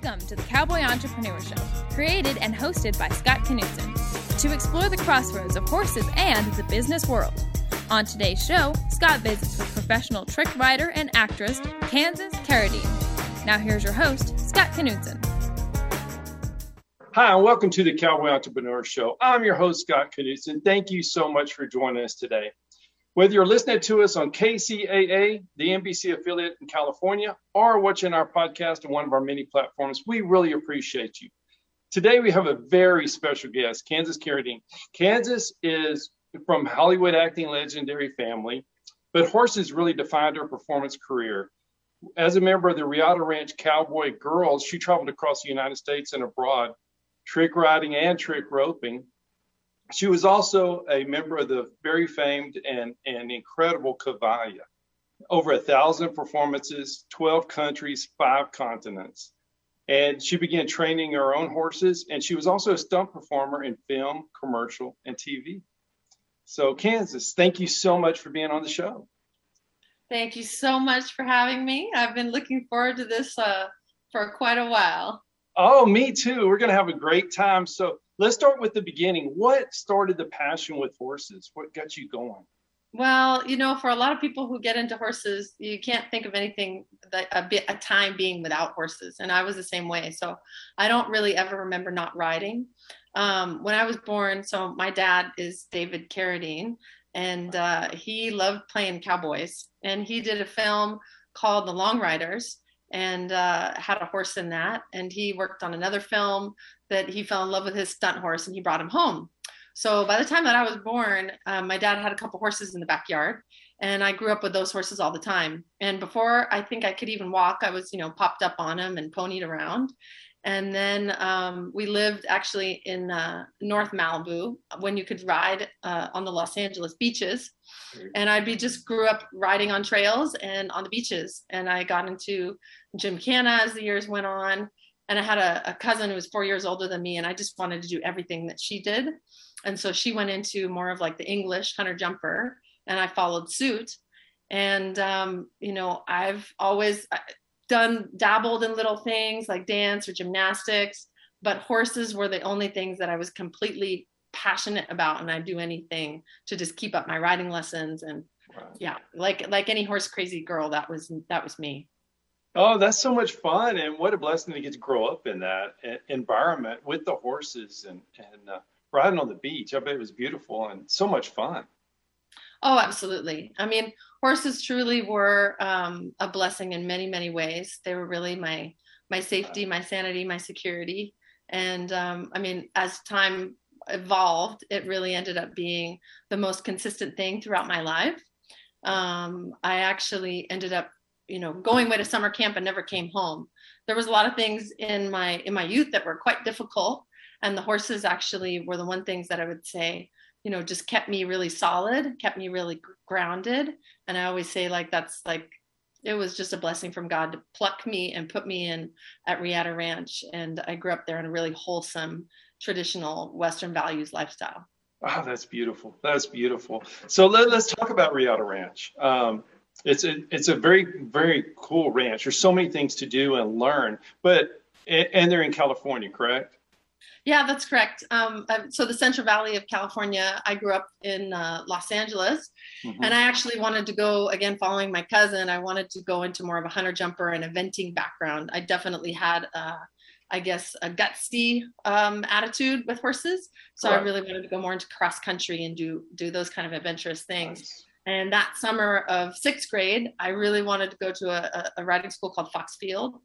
Welcome to the Cowboy Entrepreneur Show, created and hosted by Scott Knudsen, to explore the crossroads of horses and the business world. On today's show, Scott visits with professional trick rider and actress Kansas Carradine. Now here's your host, Scott Knudsen. Hi, and welcome to the Cowboy Entrepreneur Show. I'm your host, Scott Knudsen. Thank you so much for joining us today. Whether you're listening to us on KCAA, the NBC affiliate in California, or watching our podcast on one of our many platforms, we really appreciate you. Today, we have a very special guest, Kansas Carradine. Kansas is from Hollywood acting legendary family, but horses really defined her performance career. As a member of the Riata Ranch Cowboy Girls, she traveled across the United States and abroad, trick riding and trick roping. She was also a member of the very famed and, and incredible Cavalia. Over a thousand performances, 12 countries, five continents. And she began training her own horses, and she was also a stunt performer in film, commercial, and TV. So, Kansas, thank you so much for being on the show. Thank you so much for having me. I've been looking forward to this uh, for quite a while. Oh, me too. We're going to have a great time. So, let's start with the beginning. What started the passion with horses? What got you going? Well, you know, for a lot of people who get into horses, you can't think of anything that a bit a time being without horses, and I was the same way. So I don't really ever remember not riding. Um, when I was born, so my dad is David Carradine, and uh, he loved playing cowboys, and he did a film called The Long Riders, and uh, had a horse in that. And he worked on another film that he fell in love with his stunt horse and he brought him home. So by the time that I was born, um, my dad had a couple horses in the backyard and I grew up with those horses all the time. And before I think I could even walk, I was, you know, popped up on them and ponied around. And then um, we lived actually in uh, North Malibu when you could ride uh, on the Los Angeles beaches. And I'd be just grew up riding on trails and on the beaches. And I got into gymkhana as the years went on and I had a, a, cousin who was four years older than me, and I just wanted to do everything that she did. And so she went into more of like the English hunter jumper, and I followed suit. And um, you know, I've always uh, done dabbled in little things like dance or gymnastics, but horses were the only things that I was completely passionate about, and I'd do anything to just keep up my riding lessons. And right. yeah, like like any horse crazy girl, that was that was me. Oh, that's so much fun, and what a blessing to get to grow up in that environment with the horses and and uh, riding on the beach. I bet it was beautiful and so much fun. Oh, absolutely. I mean, horses truly were um, a blessing in many, many ways. They were really my my safety, my sanity, my security. And um, I mean, as time evolved, it really ended up being the most consistent thing throughout my life. Um, I actually ended up you know going away to summer camp and never came home. There was a lot of things in my in my youth that were quite difficult and the horses actually were the one things that i would say you know just kept me really solid kept me really grounded. And i always say like that's like it was just a blessing from god to pluck me and put me in at riata ranch. And i grew up there in a really wholesome traditional western values lifestyle. Wow that's beautiful. That's beautiful. So let, us talk about riata ranch. Um, it's a it's a very very cool ranch. There's so many things to do and learn, but and they're in California, correct? Yeah, that's correct. Um, so the Central Valley of California. I grew up in uh, Los Angeles, mm-hmm. and I actually wanted to go again. Following my cousin, I wanted to go into more of a hunter jumper and eventing background. I definitely had. Uh, I guess a gutsy um, attitude with horses, so right. I really wanted to go more into cross country and do do those kind of adventurous things. Nice. And that summer of sixth grade, I really wanted to go to a, a riding school called Foxfield.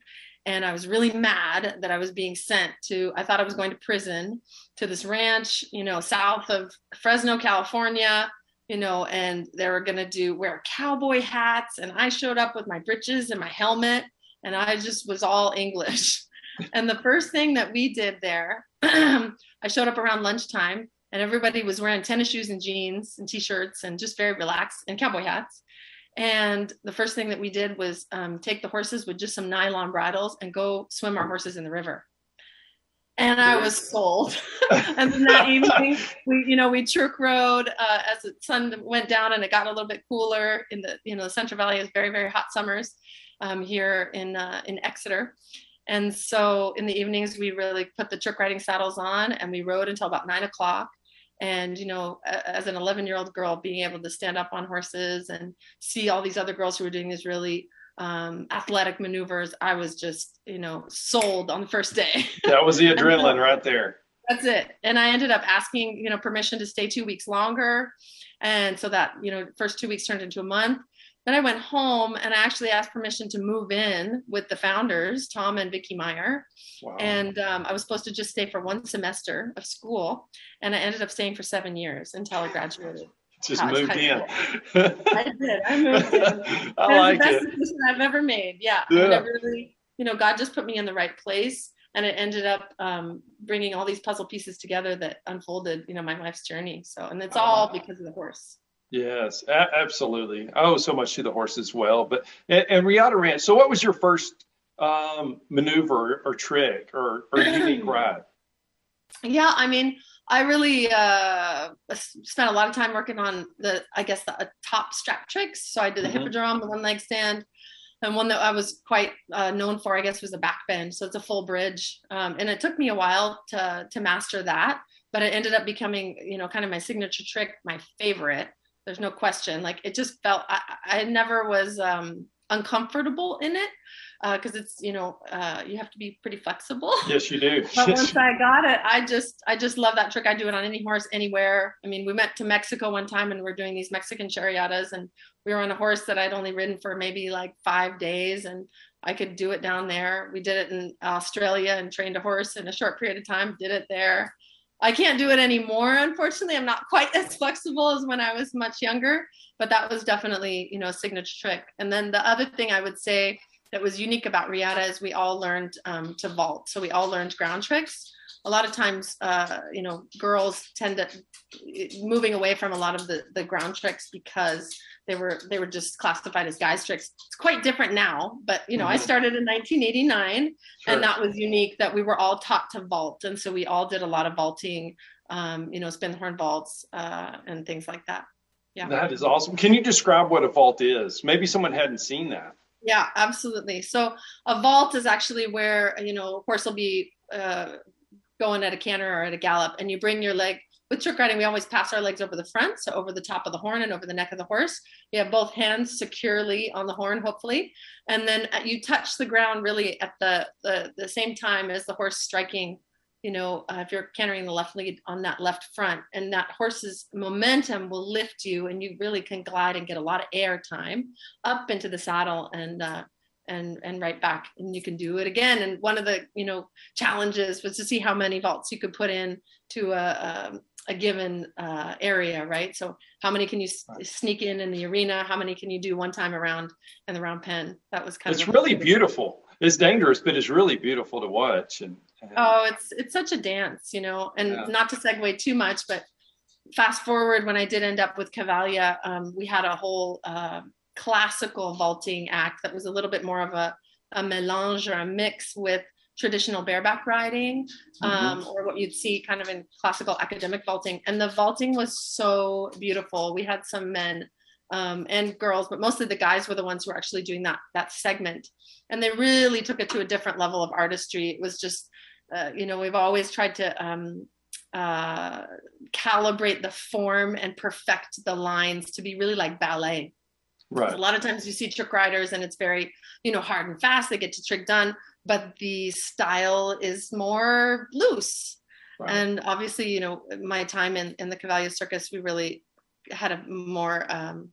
And I was really mad that I was being sent to, I thought I was going to prison to this ranch, you know, south of Fresno, California, you know, and they were going to do wear cowboy hats. And I showed up with my breeches and my helmet, and I just was all English. and the first thing that we did there, I showed up around lunchtime and everybody was wearing tennis shoes and jeans and t-shirts and just very relaxed and cowboy hats and the first thing that we did was um, take the horses with just some nylon bridles and go swim our horses in the river and I was sold. and then that evening, we, you know, we trick rode uh, as the sun went down and it got a little bit cooler in the, you know, the Central Valley is very, very hot summers um, here in uh, in Exeter. And so in the evenings, we really put the trick riding saddles on and we rode until about nine o'clock. And, you know, as an 11 year old girl, being able to stand up on horses and see all these other girls who were doing these really um, athletic maneuvers, I was just, you know, sold on the first day. That was the adrenaline right there. That's it. And I ended up asking, you know, permission to stay two weeks longer. And so that, you know, first two weeks turned into a month. Then I went home and I actually asked permission to move in with the founders, Tom and Vicky Meyer. Wow. And um, I was supposed to just stay for one semester of school. And I ended up staying for seven years until I graduated. Just moved in. I did. I moved in. I like the best it. decision I've ever made. Yeah. yeah. really, you know, God just put me in the right place. And it ended up um, bringing all these puzzle pieces together that unfolded, you know, my life's journey. So, and it's all because of the horse. Yes, a- absolutely. I owe so much to the horse as well. But and, and Riata Ranch. So, what was your first um, maneuver or trick or, or unique ride? Yeah, I mean, I really uh, spent a lot of time working on the, I guess, the uh, top strap tricks. So I did the mm-hmm. hippodrome, the one leg stand, and one that I was quite uh, known for, I guess, was a back bend. So it's a full bridge, um, and it took me a while to to master that, but it ended up becoming, you know, kind of my signature trick, my favorite there's no question. Like it just felt i, I never was um, uncomfortable in it because uh, it's you know uh, you have to be pretty flexible. Yes you do. But once i got it i just i just love that trick. I do it on any horse anywhere. I mean we went to mexico one time and we are doing these mexican charreadas and we were on a horse that i'd only ridden for maybe like five days and i could do it down there. We did it in australia and trained a horse in a short period of time did it there I can't do it anymore. Unfortunately, I'm not quite as flexible as when I was much younger, but that was definitely, you know, a signature trick. And then the other thing I would say that was unique about Riata is we all learned um, to vault. So we all learned ground tricks. A lot of times, uh, you know, girls tend to moving away from a lot of the, the ground tricks because they were they were just classified as guys tricks. It's quite different now but you know mm-hmm. i started in 1989 sure. and that was unique that we were all taught to vault and so we all did a lot of vaulting um, you know spin horn vaults uh, and things like that. Yeah. That is awesome. Can you describe what a vault is? Maybe someone hadn't seen that. Yeah absolutely. So a vault is actually where you know a horse will be uh, going at a canter or at a gallop and you bring your leg with trick riding, we always pass our legs over the front, so over the top of the horn and over the neck of the horse. You have both hands securely on the horn, hopefully, and then uh, you touch the ground really at the the, the same time as the horse striking. You know, uh, if you're cantering the left lead on that left front, and that horse's momentum will lift you, and you really can glide and get a lot of air time up into the saddle and uh, and and right back and you can do it again and one of the you know challenges was to see how many vaults you could put in to a, a, a given uh, area, right? So how many can you s- sneak in in the arena? How many can you do one time around in the round pen? That was kind it's of. It's really beautiful. It's dangerous, but it's really beautiful to watch. And, and... oh, it's it's such a dance, you know. And yeah. not to segue too much, but fast forward when I did end up with Cavalia, um, we had a whole uh, classical vaulting act that was a little bit more of a a melange or a mix with traditional bareback riding mm-hmm. um, mm-hmm. or what you'd see kind of in classical academic vaulting. And the vaulting was so beautiful. We had some men um, and girls, but mostly the guys were the ones who were actually doing that that segment. And they really took it to a different level of artistry. It was just, uh, you know, we've always tried to um, uh, calibrate the form and perfect the lines to be really like ballet. Right. A lot of times you see trick riders and it's very, you know, hard and fast. They get to trick done but the style is more loose. Right. And obviously, you know, my time in, in the Cavalia Circus, we really had a more um,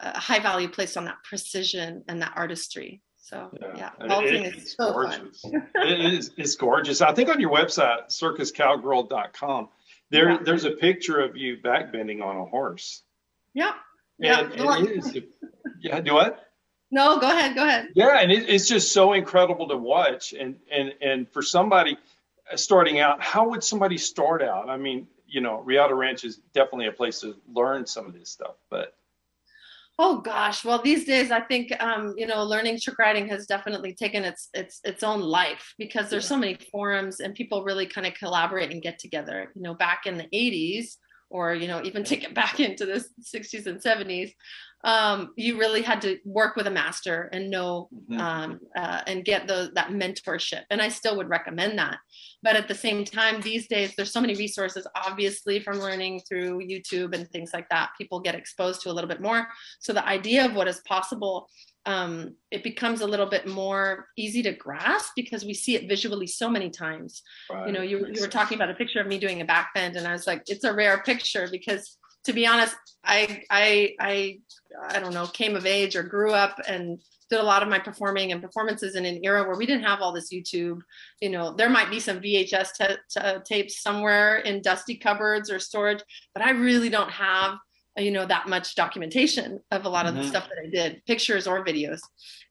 a high value placed on that precision and that artistry. So yeah, yeah vaulting it, is so gorgeous. it is it's gorgeous. I think on your website, circuscowgirl.com, there yeah. there's a picture of you backbending on a horse. Yeah. yeah. it is. Yeah. Do what? No, go ahead. Go ahead. Yeah, and it, it's just so incredible to watch, and and and for somebody starting out, how would somebody start out? I mean, you know, Riata Ranch is definitely a place to learn some of this stuff, but. Oh gosh, well these days I think um, you know learning trick riding has definitely taken its its its own life because there's yeah. so many forums and people really kind of collaborate and get together. You know, back in the 80s or you know even take it back into the 60s and 70s, um, you really had to work with a master and know Mhm. um, uh, and get the, that mentorship. And I still would recommend that. But at the same time, these days, there's so many resources, obviously, from learning through YouTube and things like that. People get exposed to a little bit more. So the idea of what is possible, um, it becomes a little bit more easy to grasp because we see it visually so many times. Right. You know, you, you were talking about a picture of me doing a back bend, and I was like, it's a rare picture because to be honest, I I I I don't know, came of age or grew up and did a lot of my performing and performances in an era where we didn't have all this YouTube. You know, there might be some VHS ta- ta- tapes somewhere in dusty cupboards or storage, but I really don't have you know that much documentation of a lot of the Mhm. stuff that I did, pictures or videos.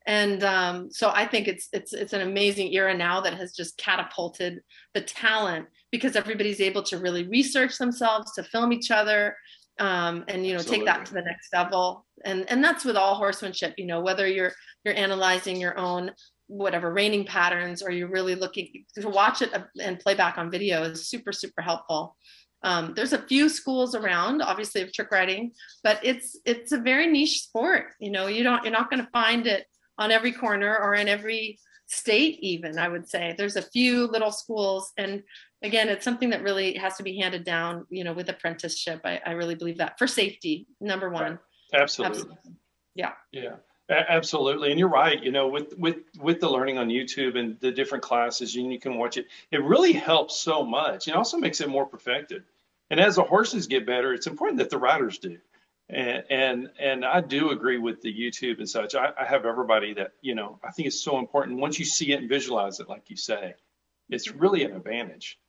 And um, so I think it's it's it's an amazing era now that has just catapulted the talent because everybody's able to really research themselves, to film each other, um, and you know take that to the next level. And and that's with all horsemanship. You know whether you're you're analyzing your own whatever reining patterns or you're really looking to watch it and play back on video is super super helpful. Um, there's a few schools around, obviously, of trick riding, but it's it's a very niche sport. You know, you don't you're not going to find it on every corner or in every state. Even I would say there's a few little schools, and again, it's something that really has to be handed down. You know, with apprenticeship, I, I really believe that for safety, number one. Absolutely. Absolutely. Yeah. Yeah. Absolutely, and you're right. You know, with with with the learning on YouTube and the different classes, and you can watch it. It really helps so much. It also makes it more perfected. And as the horses get better, it's important that the riders do. And and and I do agree with the YouTube and such. I, I have everybody that you know. I think it's so important. Once you see it and visualize it, like you say, it's really an advantage.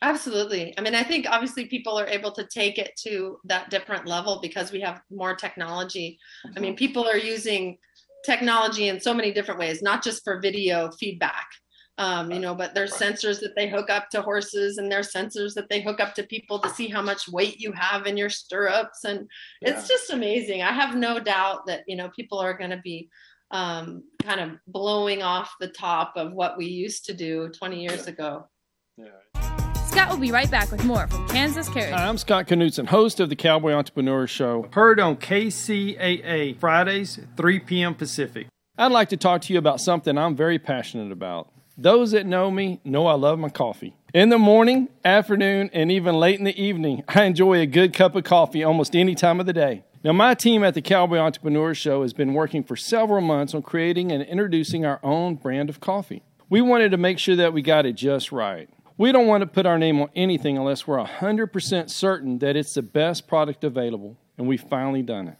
Absolutely. I mean, I think obviously people are able to take it to that different level because we have more technology. I mean, mm-hmm. people are using technology in so many different ways, not just for video feedback, um, you know, but there's sensors that they hook up to horses and there's sensors that they hook up to people to see how much weight you have in your stirrups. And Yeah. it's just amazing. I have no doubt that, you know, people are going to be um, kind of blowing off the top of what we used to do 20 years Yeah. ago. yeah. Scott will be right back with more from Kansas Carradine. Hi, I'm Scott Knudsen, host of the Cowboy Entrepreneur Show, heard on KCAA Fridays, 3 p.m. Pacific. I'd like to talk to you about something I'm very passionate about. Those that know me know I love my coffee. In the morning, afternoon, and even late in the evening, I enjoy a good cup of coffee almost any time of the day. Now, my team at the Cowboy Entrepreneur Show has been working for several months on creating and introducing our own brand of coffee. We wanted to make sure that we got it just right. We don't want to put our name on anything unless we're 100% certain that it's the best product available, and we've finally done it.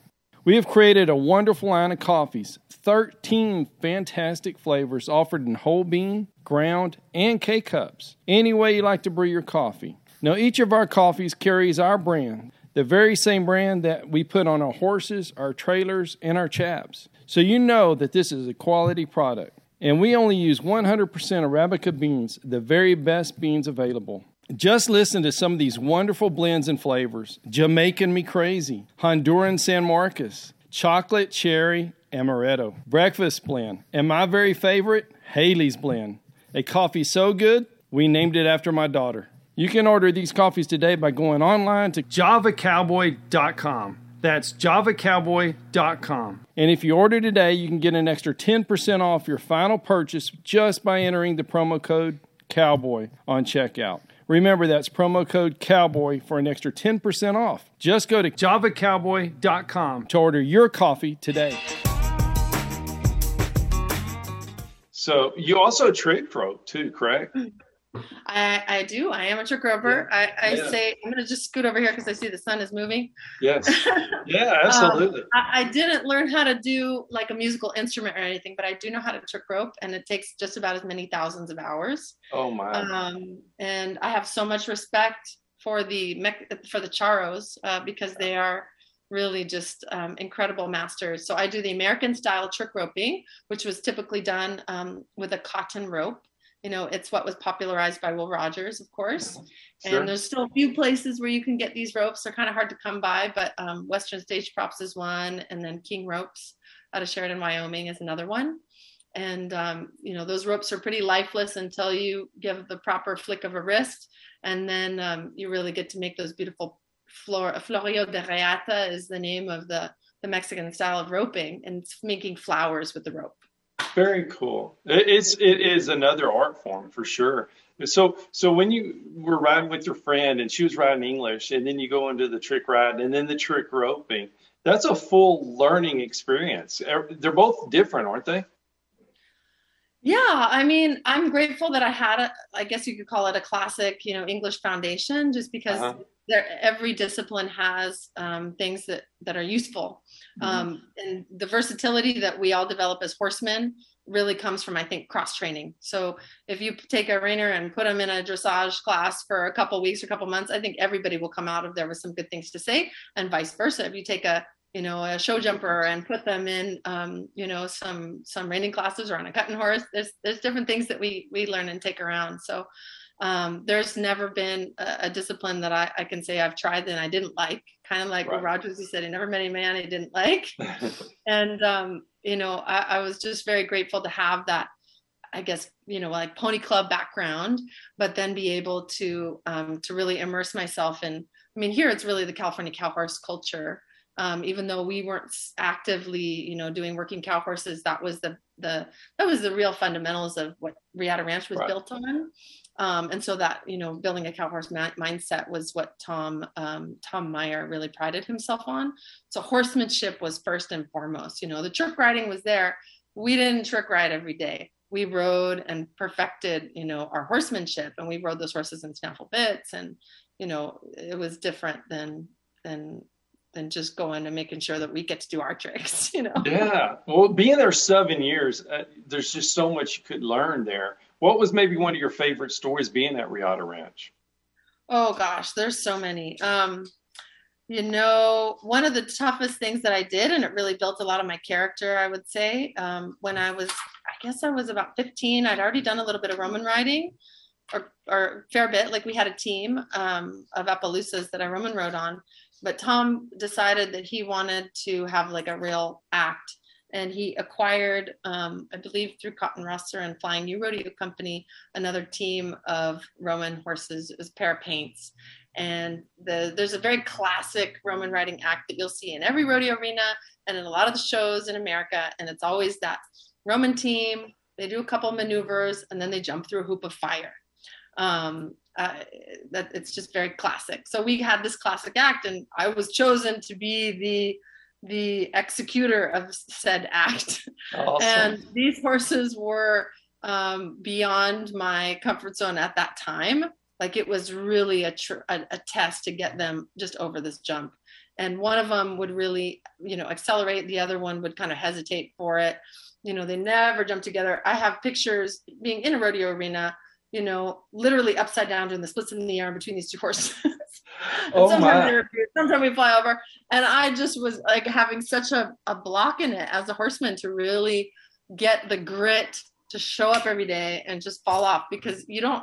We have created a wonderful line of coffees, 13 fantastic flavors offered in whole bean, ground, and K cups. Any way you like to brew your coffee. Now, each of our coffees carries our brand, the very same brand that we put on our horses, our trailers, and our chaps. So you know that this is a quality product. And we only use 100% Arabica beans, the very best beans available. Just listen to some of these wonderful blends and flavors Jamaican Me Crazy, Honduran San Marcos, Chocolate Cherry Amaretto, Breakfast Blend, and my very favorite, Haley's Blend. A coffee so good, we named it after my daughter. You can order these coffees today by going online to javacowboy.com. That's javacowboy.com. And if you order today, you can get an extra 10% off your final purchase just by entering the promo code COWBOY on checkout. Remember, that's promo code COWBOY for an extra 10% off. Just go to javacowboy.com to order your coffee today. So you also trade rope too, correct? I, I do. I am a trick roper. I, I Yeah. say I'm going to just scoot over here because I see the sun is moving. Yes. Yeah, absolutely. I, I didn't learn how to do like a musical instrument or anything, but I do know how to trick rope, and it takes just about as many thousands of hours. oh my. Um, and I have so much respect for the mech- for the charros uh, because they are really just um, incredible masters. So I do the American style trick roping, which was typically done um, with a cotton rope. You know, it's what was popularized by Will Rogers, of course. Sure. And there's still a few places where you can get these ropes. They're kind of hard to come by, but um, Western Stage Props is one, and then King Ropes out of Sheridan, Wyoming is another one. And um, you know those ropes are pretty lifeless until you give the proper flick of a wrist, and then um, you really get to make those beautiful flor. Floreo de Reata is the name of the the Mexican style of roping and making flowers with the rope. Very cool. It's it is another art form for sure. So so when you were riding with your friend and she was riding English, and then you go into the trick ride and then the trick roping, that's a full learning experience. They're both different, aren't they? Yeah, I mean, I'm grateful that I had a, I guess you could call it a classic, you know, English foundation, just because uh-huh. there, every discipline has um, things that that are useful, mm-hmm. um, and the versatility that we all develop as horsemen really comes from, I think, cross training. So if you take a reiner and put them in a dressage class for a couple weeks or a couple months, I think everybody will come out of there with some good things to say, and vice versa. If you take a you know a show jumper and put them in um, you know some some reining classes or on a cutting horse there's there's different things that we we learn and take around so um, there's never been a, a, discipline that I, I can say I've tried and I didn't like kind of like right. Rogers he said he never met a man he didn't like and um, you know I, I was just very grateful to have that I guess you know like pony club background, but then be able to um, to really immerse myself in. I mean, here it's really the California cow horse culture, um, even though we weren't actively, you know, doing working cow horses, that was the the that was the real fundamentals of what Riata Ranch was right. built on. Um, and so that you know, building a cow horse ma- mindset was what Tom um, Tom Meyer really prided himself on. So horsemanship was first and foremost. You know, the trick riding was there. We didn't trick ride every day. We rode and perfected, you know, our horsemanship, and we rode those horses in snaffle bits, and you know, it was different than than than just going and making sure that we get to do our tricks, you know? Yeah. Well, being there seven years, uh, there's just so much you could learn there. What was maybe one of your favorite stories being at Riata Ranch? Oh gosh, there's so many. Um, you know, one of the toughest things that I did, and it really built a lot of my character, I would say, um, when I was, I guess I was about 15, I'd already done a little bit of Roman riding or, or fair bit. Like we had a team um, of Appaloosas that I Roman rode on but Tom decided that he wanted to have like a real act. And he acquired, um, I believe, through Cotton Rosser and Flying U Rodeo Company, another team of Roman horses. It was pair of paints. And the, there's a very classic Roman riding act that you'll see in every rodeo arena and in a lot of the shows in America. And it's always that Roman team, they do a couple maneuvers, and then they jump through a hoop of fire. Um, uh, that it's just very classic. So we had this classic act, and I was chosen to be the the executor of said act. Awesome. And these horses were um, beyond my comfort zone at that time. Like it was really a, tr- a, a test to get them just over this jump. And one of them would really, you know, accelerate. The other one would kind of hesitate for it. You know, they never jump together. I have pictures being in a rodeo arena you know, literally upside down doing the splits in the air between these two horses. oh sometimes, my. sometimes we fly over. And I just was like having such a, a block in it as a horseman to really get the grit to show up every day and just fall off because you don't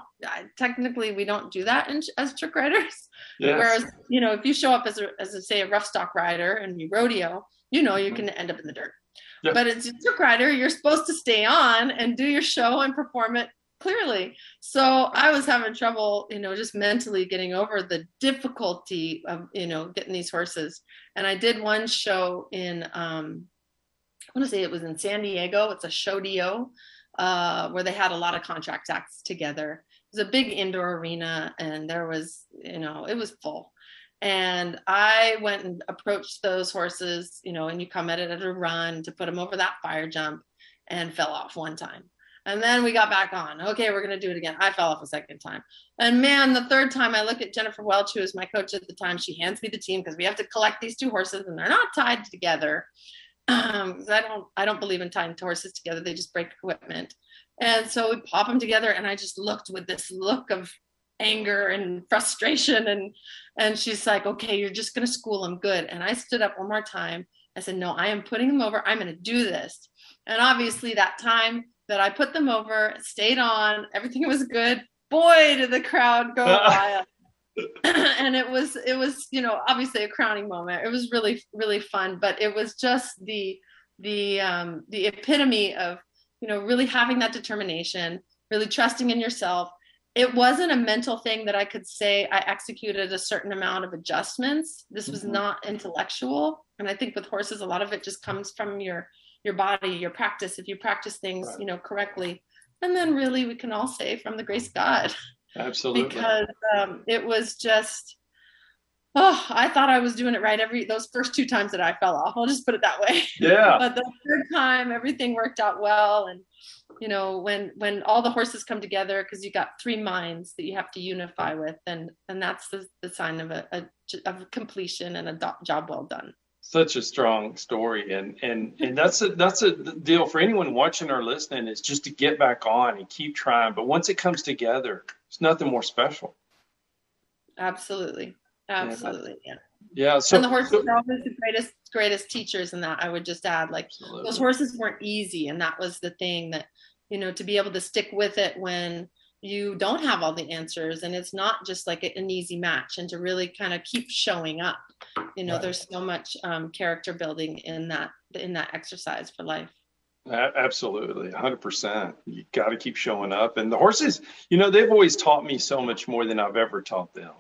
technically we don't do that in, as trick riders. Yes. Whereas, you know, if you show up as a, as a, say a rough stock rider and you rodeo, you know, you mm-hmm. can end up in the dirt. But as a trick rider, you're supposed to stay on and do your show and perform it clearly. So I was having trouble, you know, just mentally getting over the difficulty of, you know, getting these horses. And I did one show in, um, I want to say it was in San Diego. It's a show dio uh, where they had a lot of contract acts together. It was a big indoor arena, and there was, you know, it was full. And I went and approached those horses, you know, and you come at it at a run to put them over that fire jump and fell off one time. And then we got back on. Okay, we're going to do it again. I fell off a second time. And man, the third time I look at Jennifer Welch, who was my coach at the time, she hands me the team because we have to collect these two horses and they're not tied together. Um, I don't, I don't believe in tying horses together. They just break equipment. And so we pop them together and I just looked with this look of anger and frustration. And, and she's like, okay, you're just going to school them good. And I stood up one more time. I said, no, I am putting them over. I'm going to do this. And obviously that time that I put them over, stayed on, everything was good. Boy, did the crowd go wild. and it was it was you know obviously a crowning moment it was really really fun but it was just the the um the epitome of you know really having that determination really trusting in yourself it wasn't a mental thing that i could say i executed a certain amount of adjustments this was mm-hmm. not intellectual and I think with horses, a lot of it just comes from your your body, your practice. If you practice things, right. you know, correctly, and then really we can all say from the grace of God. Absolutely. because um, it was just oh, I thought I was doing it right every those first two times that I fell off. I'll just put it that way. Yeah. but the third time, everything worked out well, and you know when when all the horses come together because you got three minds that you have to unify with, and and that's the, the sign of a, a of completion and a do- job well done. Such a strong story, and and and that's a that's a deal for anyone watching or listening is just to get back on and keep trying. But once it comes together, it's nothing more special. Absolutely. Absolutely. Yeah. Yeah. So and the horses so, are always the greatest greatest teachers in that. I would just add, like absolutely. those horses weren't easy, and that was the thing that you know to be able to stick with it when you don't have all the answers and it's not just like an easy match and to really kind of keep showing up you know right. there's so much um, character building in that in that exercise for life absolutely 100% you got to keep showing up and the horses you know they've always taught me so much more than i've ever taught them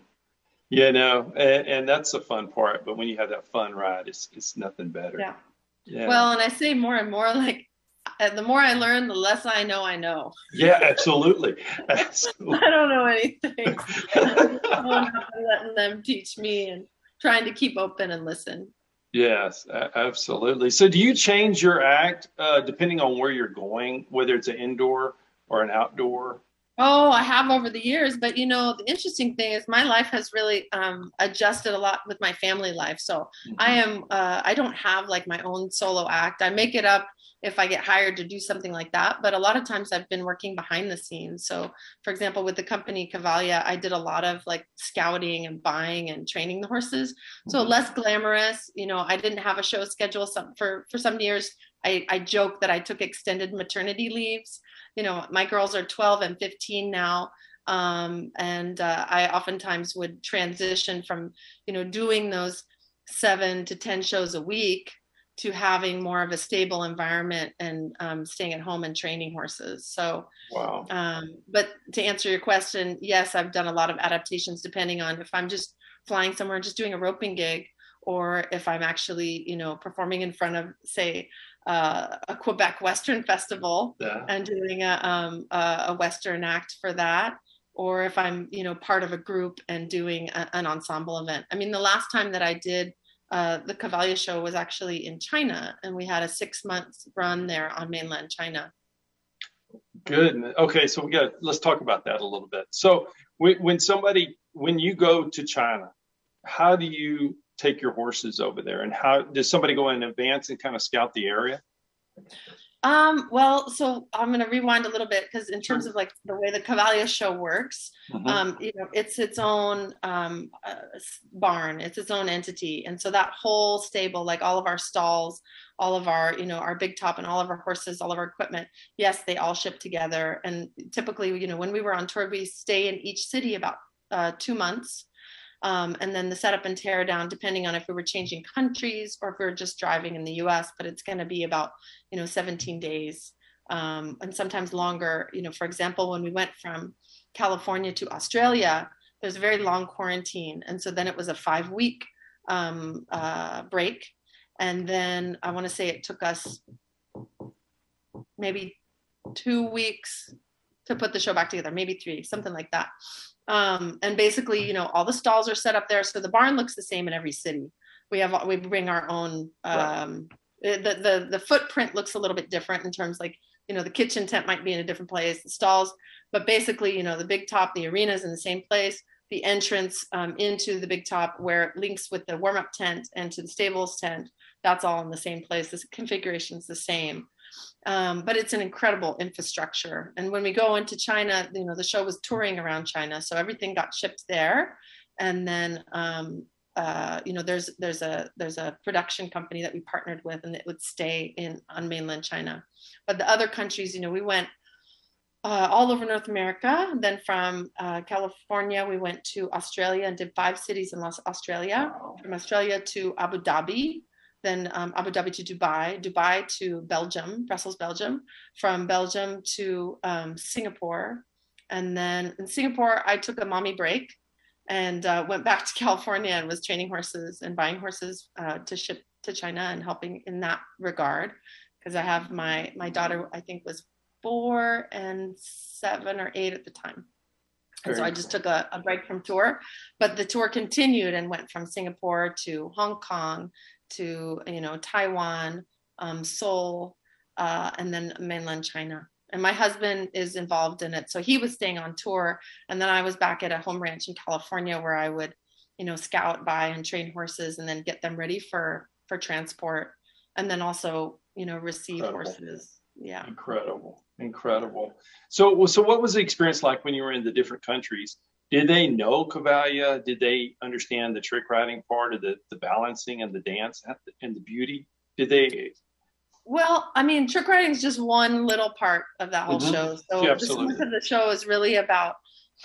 you know, and, and, that's the fun part. But when you have that fun ride, it's it's nothing better. Yeah. yeah. Well, and I say more and more like the more I learn, the less I know I know. Yeah, absolutely. absolutely. I don't know anything. I'm letting them teach me and trying to keep open and listen. Yes, absolutely. So, do you change your act uh, depending on where you're going, whether it's an indoor or an outdoor? Oh, I have over the years, but you know, the interesting thing is my life has really um, adjusted a lot with my family life. So mm-hmm. I am, uh, I don't have like my own solo act. I make it up if I get hired to do something like that. But a lot of times I've been working behind the scenes. So, for example, with the company Cavalia, I did a lot of like scouting and buying and training the horses. So mm-hmm. less glamorous. You know, I didn't have a show schedule. Some for for some years, I, I joke that I took extended maternity leaves you know, my girls are 12 and 15 now. Um, and uh, I oftentimes would transition from, you know, doing those seven to 10 shows a week to having more of a stable environment and um, staying at home and training horses. So, wow. Um, but to answer your question, yes, I've done a lot of adaptations depending on if I'm just flying somewhere and just doing a roping gig, or if I'm actually, you know, performing in front of, say, uh, a Quebec Western Festival yeah. and doing a, um, a, Western act for that, or if I'm, you know, part of a group and doing a, an ensemble event. I mean, the last time that I did uh, the Cavalia show was actually in China, and we had a six months run there on mainland China. Good. Okay, so we got. Let's talk about that a little bit. So when somebody, when you go to China, how do you take your horses over there? And how does somebody go in advance and kind of scout the area? Um, well, so I'm going to rewind a little bit because in terms of like the way the Cavalia show works, mm-hmm. um, you know, it's its own um, uh, barn, it's its own entity, and so that whole stable, like all of our stalls, all of our, you know, our big top and all of our horses, all of our equipment, yes, they all ship together. And typically, you know, when we were on tour, we stay in each city about uh, two months um, and then the setup and tear down, depending on if we were changing countries or if we are just driving in the US, but it's going to be about, you know, 17 days um, and sometimes longer. You know, for example, when we went from California to Australia, there's a very long quarantine. And so then it was a five week um, uh, break. And then I want to say it took us maybe two weeks to put the show back together, maybe three, something like that. Um, and basically, you know, all the stalls are set up there. So the barn looks the same in every city. We have, we bring our own, um, right. the, the, the footprint looks a little bit different in terms like, you know, the kitchen tent might be in a different place, the stalls, but basically, you know, the big top, the arena is in the same place. The entrance um, into the big top where it links with the warm up tent and to the stables tent, that's all in the same place. The configuration is the same. Um, but it's an incredible infrastructure. And when we go into China, you know, the show was touring around China, so everything got shipped there. And then, um, uh, you know, there's there's a there's a production company that we partnered with, and it would stay in on mainland China. But the other countries, you know, we went uh, all over North America. Then from uh, California, we went to Australia and did five cities in Australia. From Australia to Abu Dhabi, then um, Abu Dhabi to Dubai, Dubai to Belgium, Brussels, Belgium, from Belgium to um, Singapore. And then in Singapore, I took a mommy break and uh, went back to California and was training horses and buying horses uh, to ship to China and helping in that regard because I have my my daughter I think was four and seven or eight at the time. And so I just took a, a, break from tour, but the tour continued and went from Singapore to Hong Kong to you know Taiwan, um, Seoul, uh, and then mainland China. And my husband is involved in it, so he was staying on tour, and then I was back at a home ranch in California where I would, you know, scout buy and train horses and then get them ready for for transport, and then also you know receive Incredible. horses. Yeah, incredible incredible. So, so what was the experience like when you were in the different countries? Did they know Cavalia? Did they understand the trick riding part of the, the balancing and the dance and the beauty? Did they? Well, I mean, trick riding is just one little part of that whole mm-hmm. show. So yeah, this of the show is really about,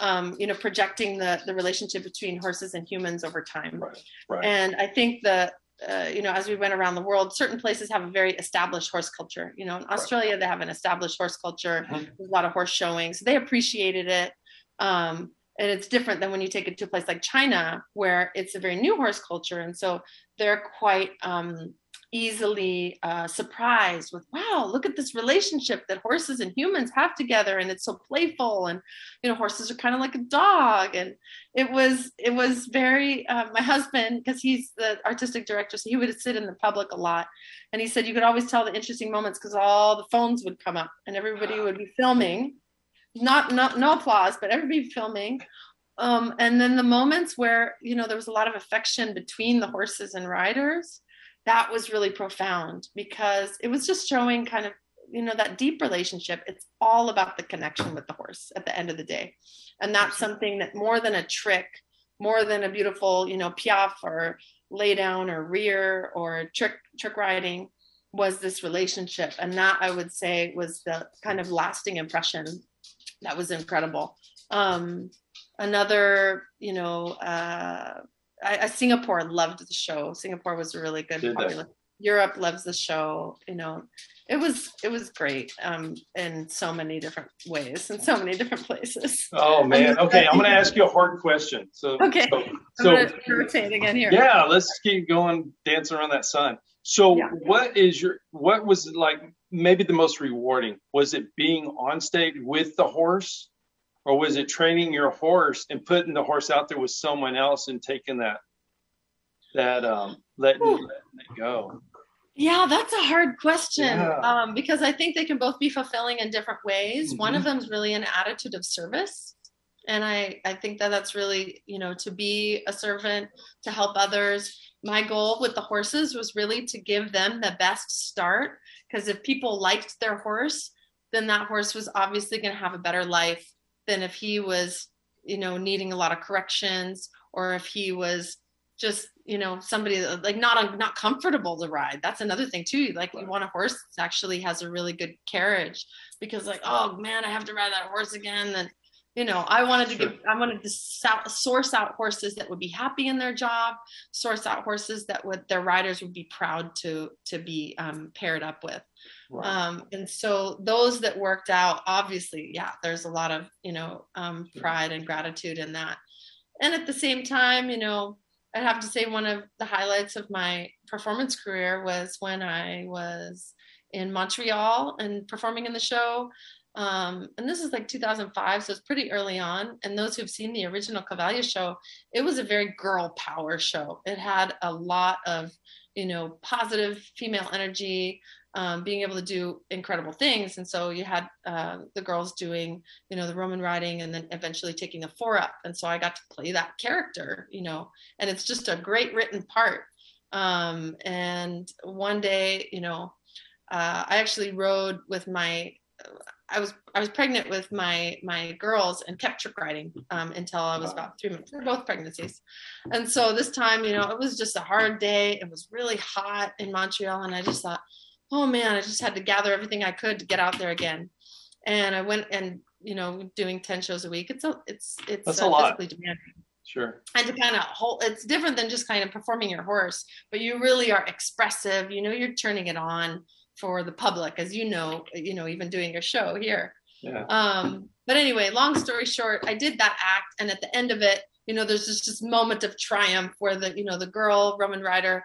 um, you know, projecting the the relationship between horses and humans over time. Right, right. And I think the uh, you know, as we went around the world, certain places have a very established horse culture. You know, in Australia, they have an established horse culture. Mm-hmm. A lot of horse showings. They appreciated it. Um, and it's different than when you take it to a place like China, where it's a very new horse culture. And so they're quite um, easily uh, surprised with wow look at this relationship that horses and humans have together and it's so playful and you know horses are kind of like a dog. And it was it was very uh, my husband because he's the artistic director so he would sit in the public a lot. And he said you could always tell the interesting moments because all the phones would come up and everybody would be filming not not no applause but everybody filming. Um, and then the moments where you know there was a lot of affection between the horses and riders that was really profound because it was just showing kind of you know that deep relationship. It's all about the connection with the horse at the end of the day. And that's something that more than a trick more than a beautiful you know piaffe or lay down or rear or trick trick riding was this relationship. And that i would say was the kind of lasting impression that was incredible um another you know uh I, I, Singapore loved the show. Singapore was really good. Popular. Europe loves the show. You know, it was it was great um, in so many different ways in so many different places. Oh man. Okay, I'm going to ask you a hard question. So okay, so, so rotate again here. Yeah, let's keep going, dancing around that sun. So, yeah. what is your what was it like? Maybe the most rewarding was it being on stage with the horse or was it training your horse and putting the horse out there with someone else and taking that that um letting, letting it go yeah that's a hard question yeah. um, because i think they can both be fulfilling in different ways mm-hmm. one of them is really an attitude of service and i i think that that's really you know to be a servant to help others my goal with the horses was really to give them the best start because if people liked their horse then that horse was obviously going to have a better life than if he was you know needing a lot of corrections or if he was just you know somebody like not not comfortable to ride. That's another thing too like you want a horse that actually has a really good carriage because like oh man i have to ride that horse again and you know i wanted to sure. give i wanted to source out horses that would be happy in their job source out horses that would their riders would be proud to to be um, paired up with. Um, and so those that worked out, obviously, yeah, there's a lot of, you know, um, pride and gratitude in that. And at the same time, you know, I'd have to say one of the highlights of my performance career was when I was in Montreal and performing in the show. Um, and this is like 2005, so it's pretty early on. And those who've seen the original Cavalia show, it was a very girl power show. It had a lot of, you know, positive female energy, um, being able to do incredible things. And so you had uh, the girls doing, you know, the Roman riding and then eventually taking a four up. And so I got to play that character, you know, and it's just a great written part. Um, and one day, you know, uh, I actually rode with my, I was I was pregnant with my my girls and kept trick riding um, until I was about three months. for both pregnancies, and so this time, you know, it was just a hard day. It was really hot in Montreal, and I just thought, oh man, I just had to gather everything I could to get out there again. And I went and you know doing ten shows a week. It's a it's it's That's uh, a lot. demanding. Sure. And to kind of hold, it's different than just kind of performing your horse, but you really are expressive. You know, you're turning it on for the public, as you know, you know, even doing a show here. Yeah. Um, but anyway, long story short, I did that act, and at the end of it, you know, there's just this moment of triumph where the, you know, the girl Roman rider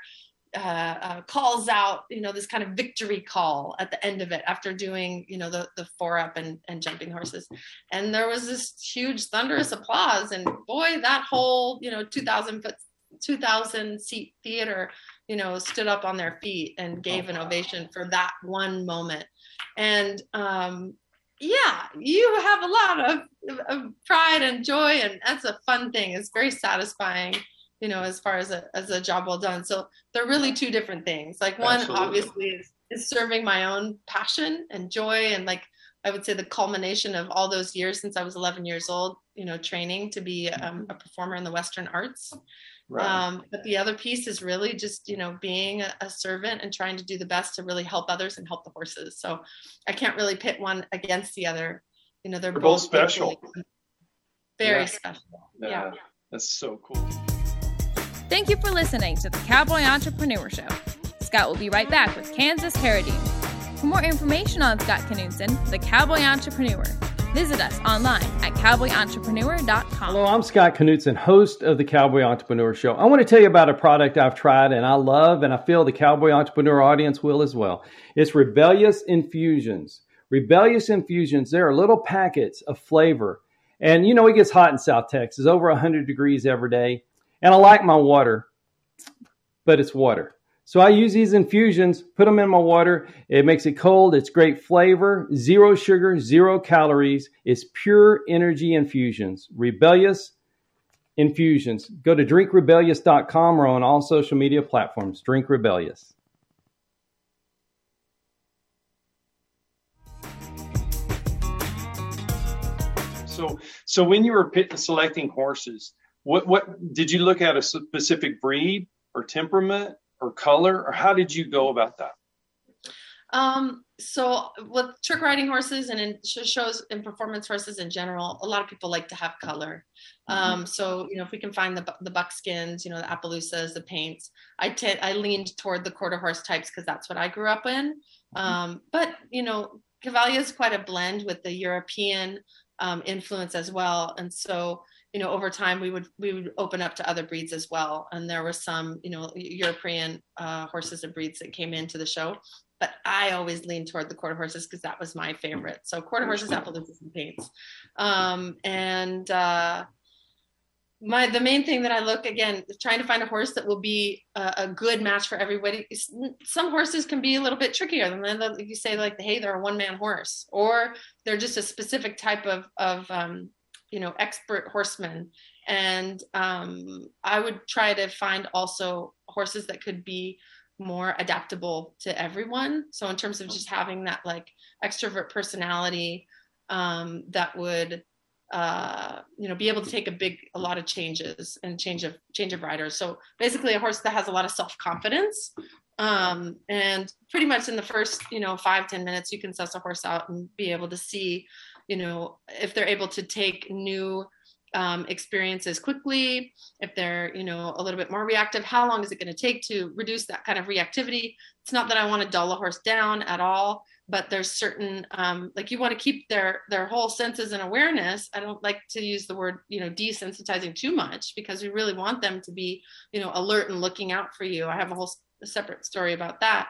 uh, uh, calls out, you know, this kind of victory call at the end of it after doing, you know, the, the four up and, and jumping horses. And there was this huge thunderous applause. And boy, that whole, you know, 2000 foot, 2000 seat theater, you know, stood up on their feet and gave an ovation for that one moment. And, um, yeah, you have a lot of, of pride and joy, and that's a fun thing. It's very satisfying you know, as far as a as a job well done. So they're really two different things. Like one Absolutely. obviously is is serving my own passion and joy and like I would say the culmination of all those years since I was 11 years old, you know, training to be um, a performer in the Western arts. Right. Um, but the other piece is really just, you know, being a, a, servant and trying to do the best to really help others and help the horses. So I can't really pit one against the other. You know, they're, they're both, both special. Very yeah. special. Yeah. yeah. That's so cool. Thank you for listening to the Cowboy Entrepreneur Show. Scott will be right back with Kansas Carradine. For more information on Scott Knudsen, the Cowboy Entrepreneur, visit us online at cowboyentrepreneur.com. Hello, I'm Scott Knudsen, host of the Cowboy Entrepreneur Show. I want to tell you about a product I've tried and I love, and I feel the Cowboy Entrepreneur audience will as well. It's Rebellious Infusions. Rebellious Infusions, they are little packets of flavor. And you know, it gets hot in South Texas, over 100 degrees every day. And I like my water, but it's water. So I use these infusions, put them in my water. It makes it cold. It's great flavor, zero sugar, zero calories. It's pure energy infusions. Rebellious infusions. Go to drinkrebellious.com or on all social media platforms. Drink Rebellious. So, so when you were selecting horses, what what did you look at a specific breed or temperament or color, or how did you go about that? Um, so with trick riding horses and in shows and performance horses in general, a lot of people like to have color. Mm-hmm. Um, so you know if we can find the the buckskins, you know the Appaloosas, the paints. I I leaned toward the quarter horse types because that's what I grew up in. Mm-hmm. Um, but you know Cavalia is quite a blend with the European um, influence as well, and so you know over time we would we would open up to other breeds as well. And there were some you know european uh, horses and breeds that came into the show. But i always leaned toward the quarter horses because that was my favorite. So quarter horses Appaloosas and paints. Um, and uh, my the main thing that I look again trying to find a horse that will be a, a, good match for everybody. Some horses can be a little bit trickier than you say like hey they're a one man horse or they're just a specific type of of um, you know expert horsemen. And um, i would try to find also horses that could be more adaptable to everyone. So in terms of just having that like extrovert personality um, that would uh, you know be able to take a big a lot of changes and change of change of riders. So basically a horse that has a lot of self-confidence um, and pretty much in the first you know five ten minutes you can suss a horse out and be able to see you know if they're able to take new um, experiences quickly if they're you know a little bit more reactive how long is it going to take to reduce that kind of reactivity? It's not that i want to dull a horse down at all but there's certain um, like you want to keep their their whole senses and awareness. I don't like to use the word you know desensitizing too much because we really want them to be you know alert and looking out for you. I have a whole separate story about that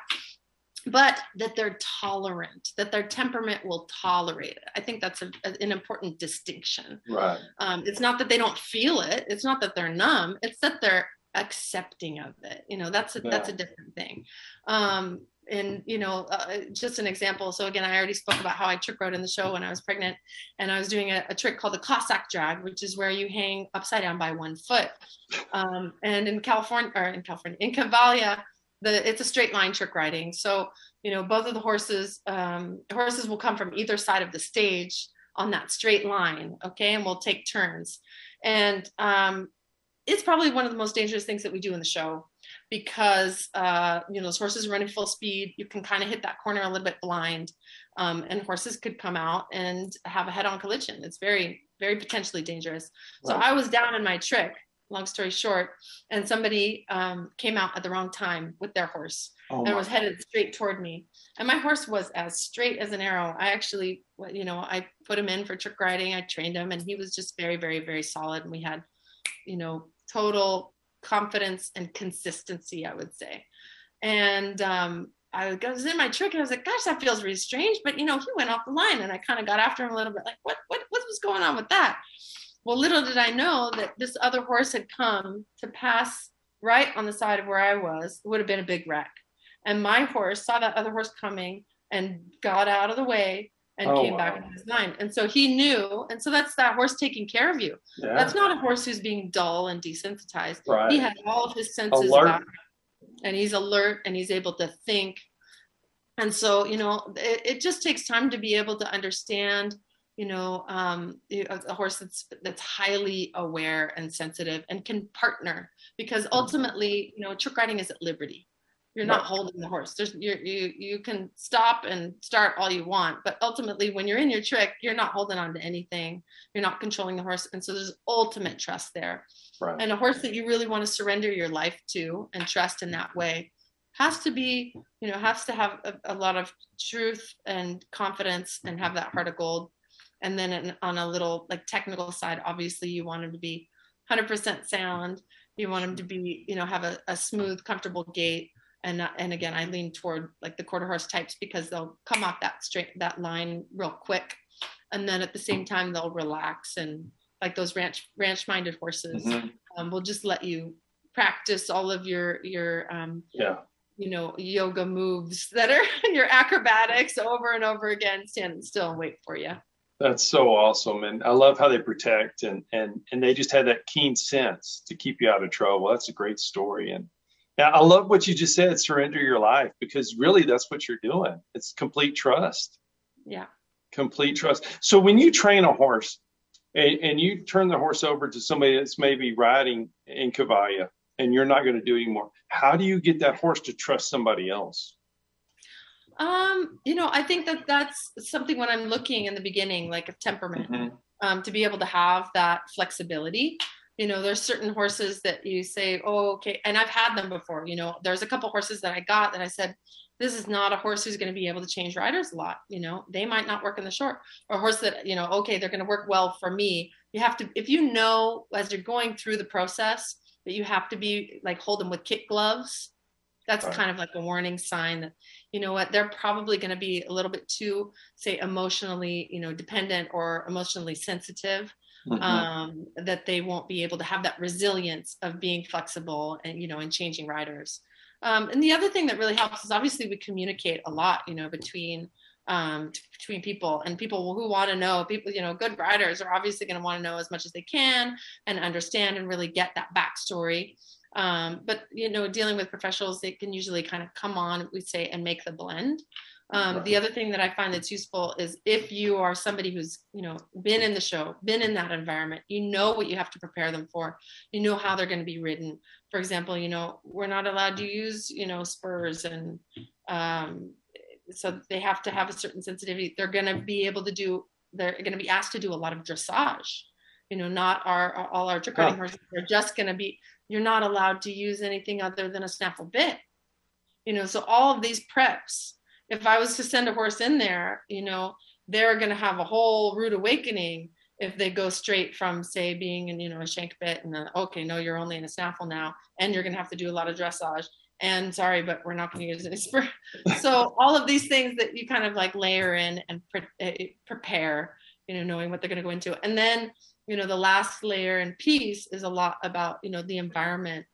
but that they're tolerant, that their temperament will tolerate it. I think that's a, an important distinction. Right. Um, it's not that they don't feel it. It's not that they're numb. It's that they're accepting of it. You know, that's a, yeah. that's a different thing. Um, and you know, uh, just an example. So again, I already spoke about how I trick rode in the show when I was pregnant, and I was doing a, a trick called the Cossack drag, which is where you hang upside down by one foot. Um, and in California, or in California, in Cavalia, the it's a straight line trick riding. So you know both of the horses um, horses will come from either side of the stage on that straight line. Okay, and we'll take turns. And um, it's probably one of the most dangerous things that we do in the show because uh, you know those horses are running full speed. You can kind of hit that corner a little bit blind, um, and horses could come out and have a head-on collision. It's very very potentially dangerous. So I was down in my trick long story short, and somebody um, came out at the wrong time with their horse oh and was headed straight toward me. And my horse was as straight as an arrow. I actually, you know, I put him in for trick riding. I trained him, and he was just very, very, very solid. And we had, you know, total confidence and consistency, I would say. And um, I was in my trick, and I was like, gosh, that feels really strange. But you know, he went off the line and I kind of got after him a little bit, like, what, what, what was going on with that? Well, little did I know that this other horse had come to pass right on the side of where I was. It would have been a big wreck. And my horse saw that other horse coming and got out of the way and oh, came wow. back in his line. And so he knew. And so that's that horse taking care of you. Yeah. That's not a horse who's being dull and desensitized. Right. He has all of his senses back and he's alert and he's able to think and so you know it, it just takes time to be able to understand you know um, a, horse that's that's highly aware and sensitive and can partner because mm-hmm. ultimately you know trick riding is at liberty. You're not holding the horse. There's you you you can stop and start all you want but ultimately when you're in your trick you're not holding on to anything. You're not controlling the horse. And so there's ultimate trust there. Right. and a horse that you really want to surrender your life to and trust in that way has to be you know has to have a, a lot of truth and confidence and have that heart of gold and then in, on a little like technical side obviously you want them to be 100% sound. You want them to be you know have a, a smooth comfortable gait. And uh, and again i lean toward like the quarter horse types because they'll come off that straight that line real quick. And then at the same time they'll relax and like those ranch ranch minded horses mm-hmm. um, will just let you practice all of your your um, yeah. you know yoga moves that are your acrobatics over and over again standing still and wait for you that's so awesome and i love how they protect and and and they just have that keen sense to keep you out of trouble that's a great story and yeah, I love what you just said, surrender your life, because really that's what you're doing. It's complete trust. Yeah. Complete trust. So when you train a horse and, and you turn the horse over to somebody that's maybe riding in Cavalia and you're not going to do anymore, how do you get that horse to trust somebody else? Um, you know, I think that that's something when I'm looking in the beginning, like of temperament, mm-hmm. um, to be able to have that flexibility. You know there's certain horses that you say oh okay and i've had them before you know. There's a couple horses that i got that i said this is not a horse who's going to be able to change riders a lot you know. They might not work in the short. Or a horse that you know okay they're going to work well for me. You have to if you know as you're going through the process that you have to be like hold them with kit gloves that's right. kind of like a warning sign that you know what they're probably going to be a little bit too say emotionally you know dependent or emotionally sensitive mm-hmm. um, that they won't be able to have that resilience of being flexible and you know and changing riders um, and the other thing that really helps is obviously we communicate a lot you know between um, t- between people and people who want to know people you know good riders are obviously going to want to know as much as they can and understand and really get that backstory um, but you know dealing with professionals they can usually kind of come on we say and make the blend um, right. The other thing that I find that's useful is if you are somebody who's you know been in the show, been in that environment, you know what you have to prepare them for. You know how they're going to be ridden. For example, you know we're not allowed to use you know spurs and um, so they have to have a certain sensitivity. They're going to be able to do. They're going to be asked to do a lot of dressage. You know, not our all our trick riding horses. They're just going to be. You're not allowed to use anything other than a snaffle bit. You know, so all of these preps if I was to send a horse in there, you know, they're going to have a whole rude awakening if they go straight from say being in you know a shank bit and then okay no you're only in a snaffle now and you're going to have to do a lot of dressage and sorry but we're not going to use any spur so all of these things that you kind of like layer in and pre- eh, prepare you know knowing what they're going to go into and then you know the last layer and piece is a lot about you know the environment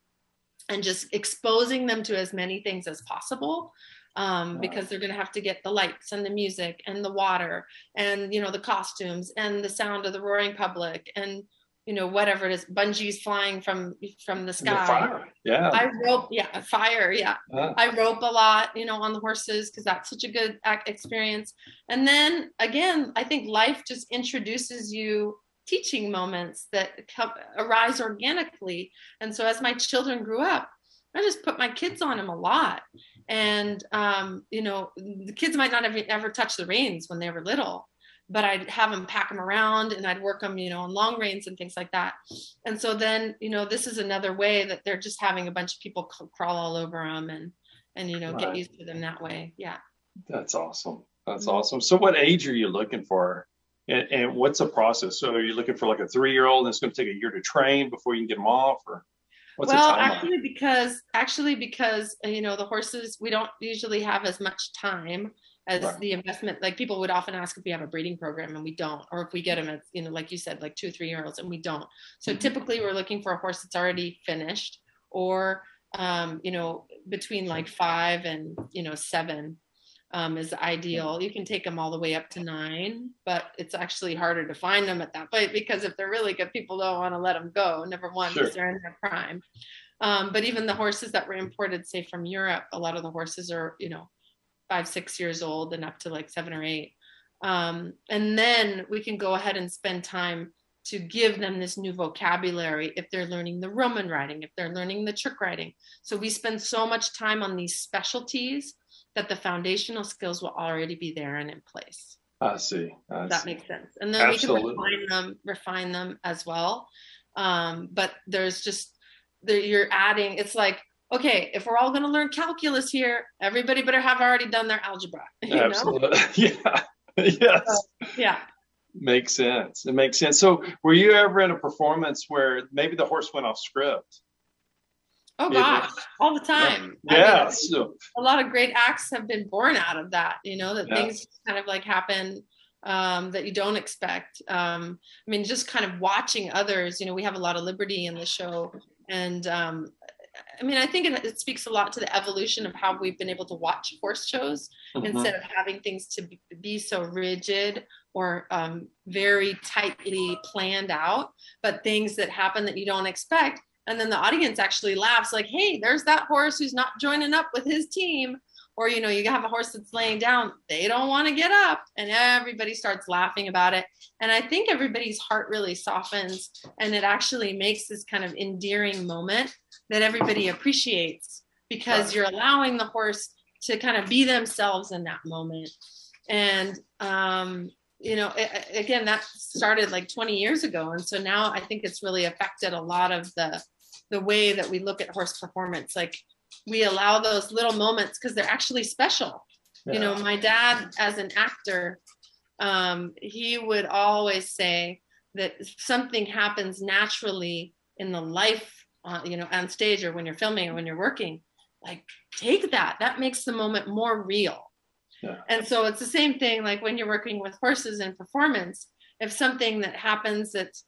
and just exposing them to as many things as possible um, because they're going to have to get the lights and the music and the water and you know the costumes and the sound of the roaring public and you know whatever it is bungees flying from from the sky. the fire. yeah. I rope yeah fire yeah. I rope a lot you know on the horses because that's such a good experience. And then again i think life just introduces you teaching moments that arise organically and so as my children grew up I just put my kids on them a lot. And, um, you know, the kids might not have ever touched the reins when they were little, but I'd have them pack them around and I'd work them, you know, on long reins and things like that. And so then, you know, this is another way that they're just having a bunch of people crawl all over them and, and, you know, right. get used to them that way. Yeah. That's awesome. That's mm-hmm. awesome. So what age are you looking for? And, and what's the process? So are you looking for like a three year old and it's going to take a year to train before you can get them off or? What's well, actually, because actually because you know the horses, we don't usually have as much time as Right. the investment. Like people would often ask if we have a breeding program, and we don't, or if we get them at you know, like you said, like two or three year olds, and we don't. So Mhm. typically, we're looking for a horse that's already finished, or um, you know, between like five and you know seven. Um, is ideal. You can take them all the way up to nine, but it's actually harder to find them at that point because if they're really good, people don't want to let them go. Number one, Sure. because they're in their prime. Um, but even the horses that were imported, say from Europe, a lot of the horses are, you know, five, six years old and up to like seven or eight. Um, and then we can go ahead and spend time to give them this new vocabulary if they're learning the Roman riding, if they're learning the trick riding. So we spend so much time on these specialties that the foundational skills will already be there and in place. I see. I That see. makes sense. And then Absolutely. we can refine them, refine them as well. Um, but there's just there you're adding. It's like okay, if we're all going to learn calculus here, everybody better have already done their algebra. You know? Absolutely. yeah. yes. Yeah. Makes sense. It makes sense. So, were you ever in a performance where maybe the horse went off script? Oh gosh, all the time. I mean, Yeah. So, a lot of great acts have been born out of that you know that Yeah. things kind of like happen um, that you don't expect um, i mean just kind of watching others you know we have a lot of liberty in the show and um, i mean i think it, it speaks a lot to the evolution of how we've been able to watch horse shows mhm. instead of having things to be, be so rigid or um, very tightly planned out, but things that happen that you don't expect. And then the audience actually laughs, like, hey, there's that horse who's not joining up with his team. Or, you know, you have a horse that's laying down, they don't want to get up, and everybody starts laughing about it. And I think everybody's heart really softens, and it actually makes this kind of endearing moment that everybody appreciates because you're allowing the horse to kind of be themselves in that moment. And, um, you know, a- again, that started like 20 years ago. And so now I think it's really affected a lot of the, the way that we look at horse performance. Like we allow those little moments because they're actually special. You know, my dad as an actor, um, he would always say that something happens naturally in the life, uh, you know, on stage or when you're filming or when you're working, like take that. That makes the moment more real. Yeah. And so it's the same thing like when you're working with horses in performance. If something that happens that's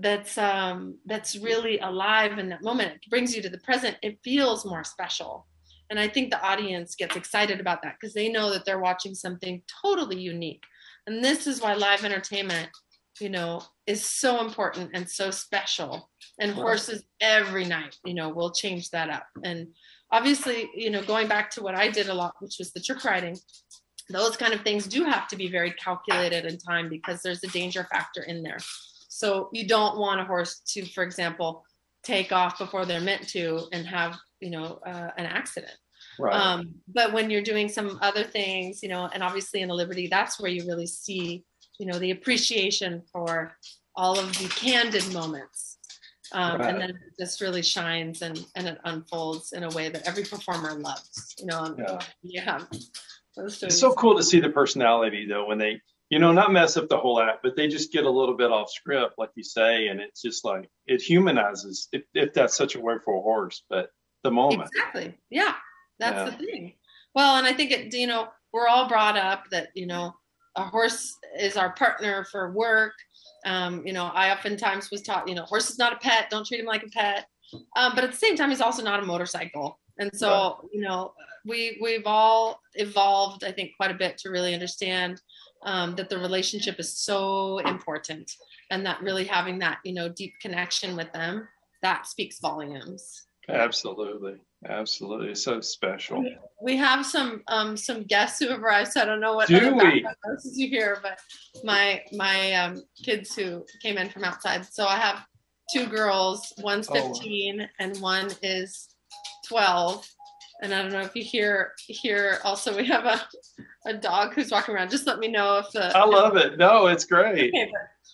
that's um, that's really alive in that moment, it brings you to the present. It feels more special. And I think the audience gets excited about that because they know that they're watching something totally unique. And this is why live entertainment, you know, is so important and so special. And horses every night, you know, will change that up. And obviously, you know, going back to what I did a lot, which was the trick riding, those kind of things do have to be very calculated in time because there's a danger factor in there. So you don't want a horse to, for example, take off before they're meant to and have, you know, uh, an accident. Right. Um, but when you're doing some other things, you know, and obviously in a Liberty, that's where you really see, you know, the appreciation for all of the candid moments. Um, Right. And then it just really shines and, and it unfolds in a way that every performer loves, you know. Yeah. Those It's so cool to see the personality though when they, you know, not mess up the whole act, but they just get a little bit off script, like you say, and it's just like it humanizes, if, if that's such a word for a horse, but the moment. Exactly. Yeah. That's Yeah. the thing. Well, and I think it, you know, we're all brought up that, you know, a horse is our partner for work. Um, you know, I oftentimes was taught, you know, horse is not a pet. Don't treat him like a pet. Um, but at the same time, he's also not a motorcycle. And so, you know, we we've all evolved, I think, quite a bit to really understand um, that the relationship is so important, and that really having that, you know, deep connection with them that speaks volumes. Absolutely. Absolutely. So special. We have some um, some guests who have arrived, so I don't know what Do other we? noises you hear, but my my um, kids who came in from outside. So I have two girls. One's Oh. 15 and one is 12. And I don't know if you hear here Also, we have a a dog who's walking around. Just let me know if the I love it. No, it's great. Okay,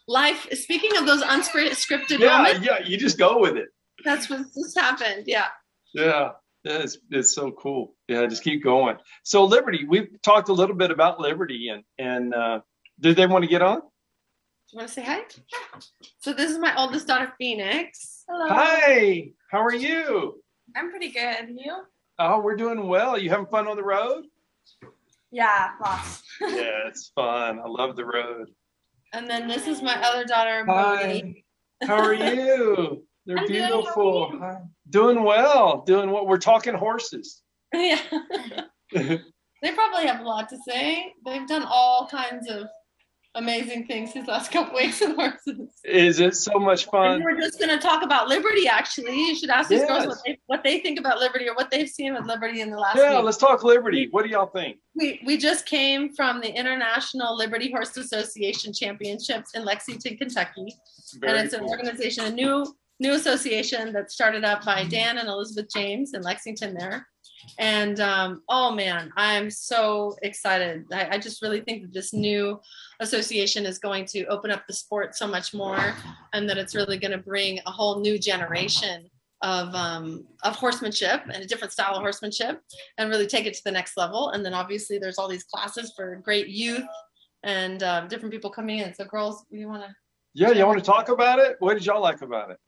life. Speaking of those unscripted Yeah, moments, yeah, you just go with it. that's what just happened. Yeah. Yeah, yeah, it's it's so cool. Yeah, just keep going. So Liberty, we've talked a little bit about Liberty, and and uh, did they want to get on? Do you want to say hi? So this is my oldest daughter, Phoenix. Hello. Hi, how are you? I'm pretty good. You? Oh, we're doing well. You having fun on the road? Yeah, lots. yeah, it's fun. I love the road. And then this is my other daughter, Hi. How are you? They're I'm good. How beautiful. you? Hi. Doing well. Doing what? We're talking horses. yeah. they probably have a lot to say. They've done all kinds of amazing things these last couple weeks with horses. Is it so much And fun? we're just going to talk about Liberty. Actually, you should ask these girls what they what they think about Liberty or what they've seen with Liberty in the last Yeah, week. let's talk Liberty. What do y'all think? We we just came from the International Liberty Horse Association Championships in Lexington, Kentucky, and Very it's an organization, a new new association that started up by Dan and Elizabeth James in Lexington there. And um, oh man, I'm so excited. I, I just really think that this new association is going to open up the sport so much more, and that it's really going to bring a whole new generation of um, of horsemanship and a different style of horsemanship, and really take it to the next level. And then obviously there's all these classes for great youth and uh, different people coming in. So girls, you want to? Yeah, you want to talk about it? What did y'all like about it?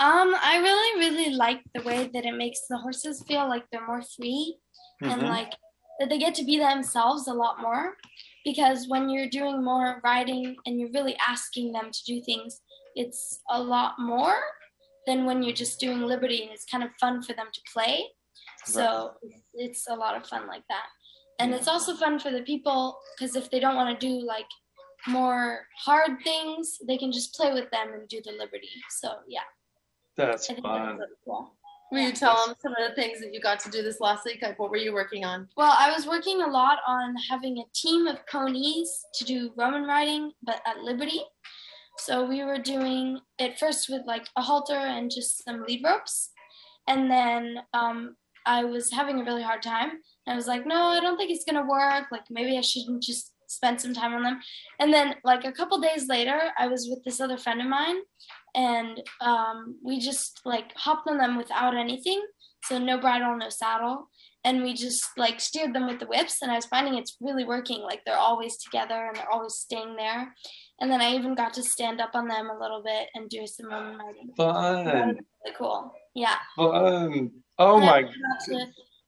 Um, I really, really like the way that it makes the horses feel like they're more free and Mhm. like that they get to be themselves a lot more. Because when you're doing more riding and you're really asking them to do things, it's a lot more than when you're just doing liberty and it's kind of fun for them to play. So it's a lot of fun like that. And it's also fun for the people because if they don't want to do like more hard things, they can just play with them and do the liberty. So yeah. That's I think fun. really cool. Will you tell them some of the things that you got to do this last week? Like, what were you working on? Well, I was working a lot on having a team of ponies to do Roman riding, but at Liberty. So we were doing it first with like a halter and just some lead ropes. And then um, I was having a really hard time. I was like, no, I don't think it's going to work. Like, maybe I shouldn't just spend some time on them. And then, like, a couple days later, I was with this other friend of mine. And um, we just like hopped on them without anything. So, no bridle, no saddle and we just like steered them with the whips and i was finding it's really working like they're always together and they're always staying there and then i even got to stand up on them a little bit and do some riding Fun. really cool yeah Fun. Oh And my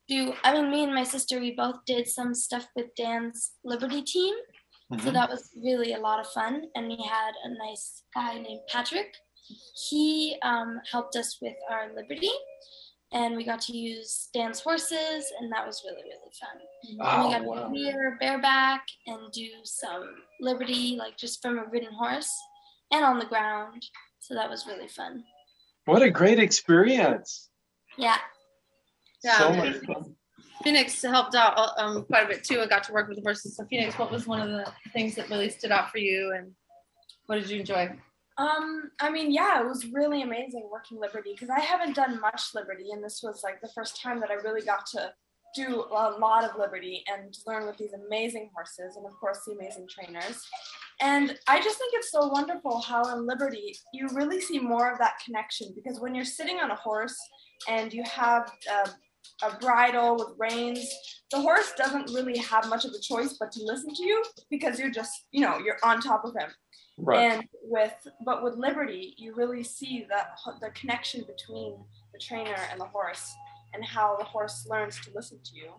do i mean me and my sister we both did some stuff with dan's liberty team. So Mhm. that was really a lot of fun. And we had a nice guy named patrick. He um, helped us with our liberty. And we got to use dan's horses and that was really really fun. And we Oh, got wow. to clear bareback and do some liberty like just from a ridden horse and on the ground. So that was really fun. What a great experience. yeah Yeah. So much fun. Phoenix helped out uh, um, quite a bit too. I got to work with the horses. So, Phoenix, what was one of the things that really stood out for you, and what did you enjoy? Um, I mean, yeah, it was really amazing working Liberty because I haven't done much Liberty, and this was like the first time that I really got to do a lot of Liberty and learn with these amazing horses, and of course the amazing trainers. And I just think it's so wonderful how in Liberty you really see more of that connection because when you're sitting on a horse and you have a, a bridle with reins, the horse doesn't really have much of a choice but to listen to you because you're just, you know, you're on top of him. Right. And with but with Liberty, you really see the the connection between the trainer and the horse, and how the horse learns to listen to you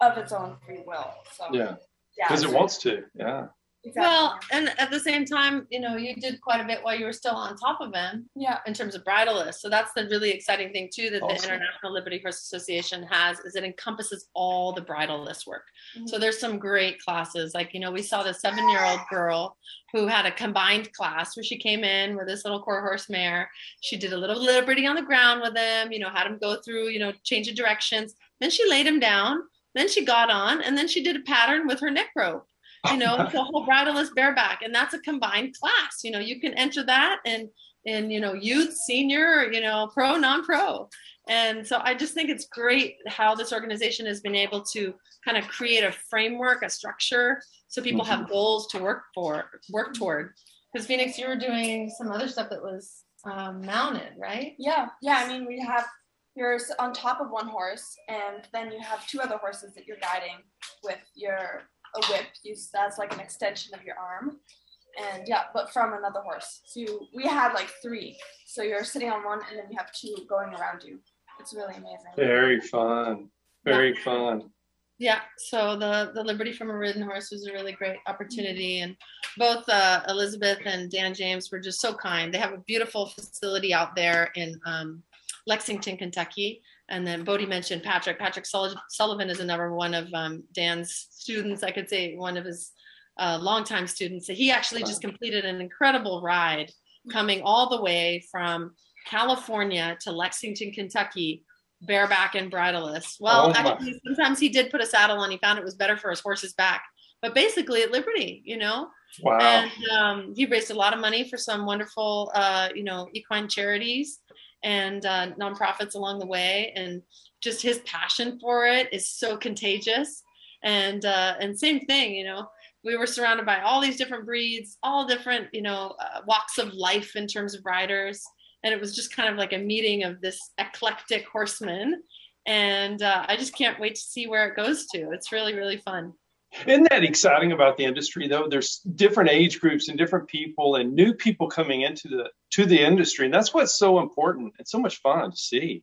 of its own free will. So yeah. yeah, Because it so- wants to. Yeah. Exactly. Well, and at the same time, you know, you did quite a bit while you were still on top of him yeah, in terms of bridleless. So that's the really exciting thing too that the International Liberty Horse Association has is it encompasses all the bridleless work. Mm-hmm. So there's some great classes. Like, you know, we saw the seven year old girl who had a combined class where she came in with this little core horse mare. She did a little liberty on the ground with him, you know, had him go through, you know, change of directions. Then she laid him down. Then she got on and then she did a pattern with her neck rope, you know, the whole bridleless bareback. And that's a combined class. You know, you can enter that and and you know youth senior you know pro non-pro and so i just think it's great how this organization has been able to kind of create a framework a structure so people have goals to work for work toward because phoenix you were doing some other stuff that was um, mounted right yeah, yeah. I mean, we have you're on top of one horse, and then you have two other horses that you're guiding with your a whip. You as like an extension of your arm, and yeah, but from another horse. So you, we had like three. So you're sitting on one, and then you have two going around you. It's really amazing. Very fun. Very yeah. fun. Yeah. So the the Liberty from a Ridden Horse was a really great opportunity, and both uh, Elizabeth and Dan James were just so kind. They have a beautiful facility out there in um, Lexington, Kentucky. And then Bodie mentioned Patrick. Patrick Sullivan is another one of um, Dan's students. I could say one of his uh, longtime students. He actually just completed an incredible ride coming all the way from California to Lexington, Kentucky, bareback and bridleless. Well, oh actually, sometimes he did put a saddle on. He found it was better for his horse's back, but basically at Liberty, you know. Wow. And um, he raised a lot of money for some wonderful, uh, you know, equine charities and uh, nonprofits along the way. And just his passion for it is so contagious. And uh, and same thing, you know we were surrounded by all these different breeds, all different, you know, uh, walks of life in terms of riders. And it was just kind of like a meeting of this eclectic horseman. And uh, I just can't wait to see where it goes to. It's really, really fun. Isn't that exciting about the industry though? There's different age groups and different people and new people coming into the to the industry. And that's what's so important. It's so much fun to see.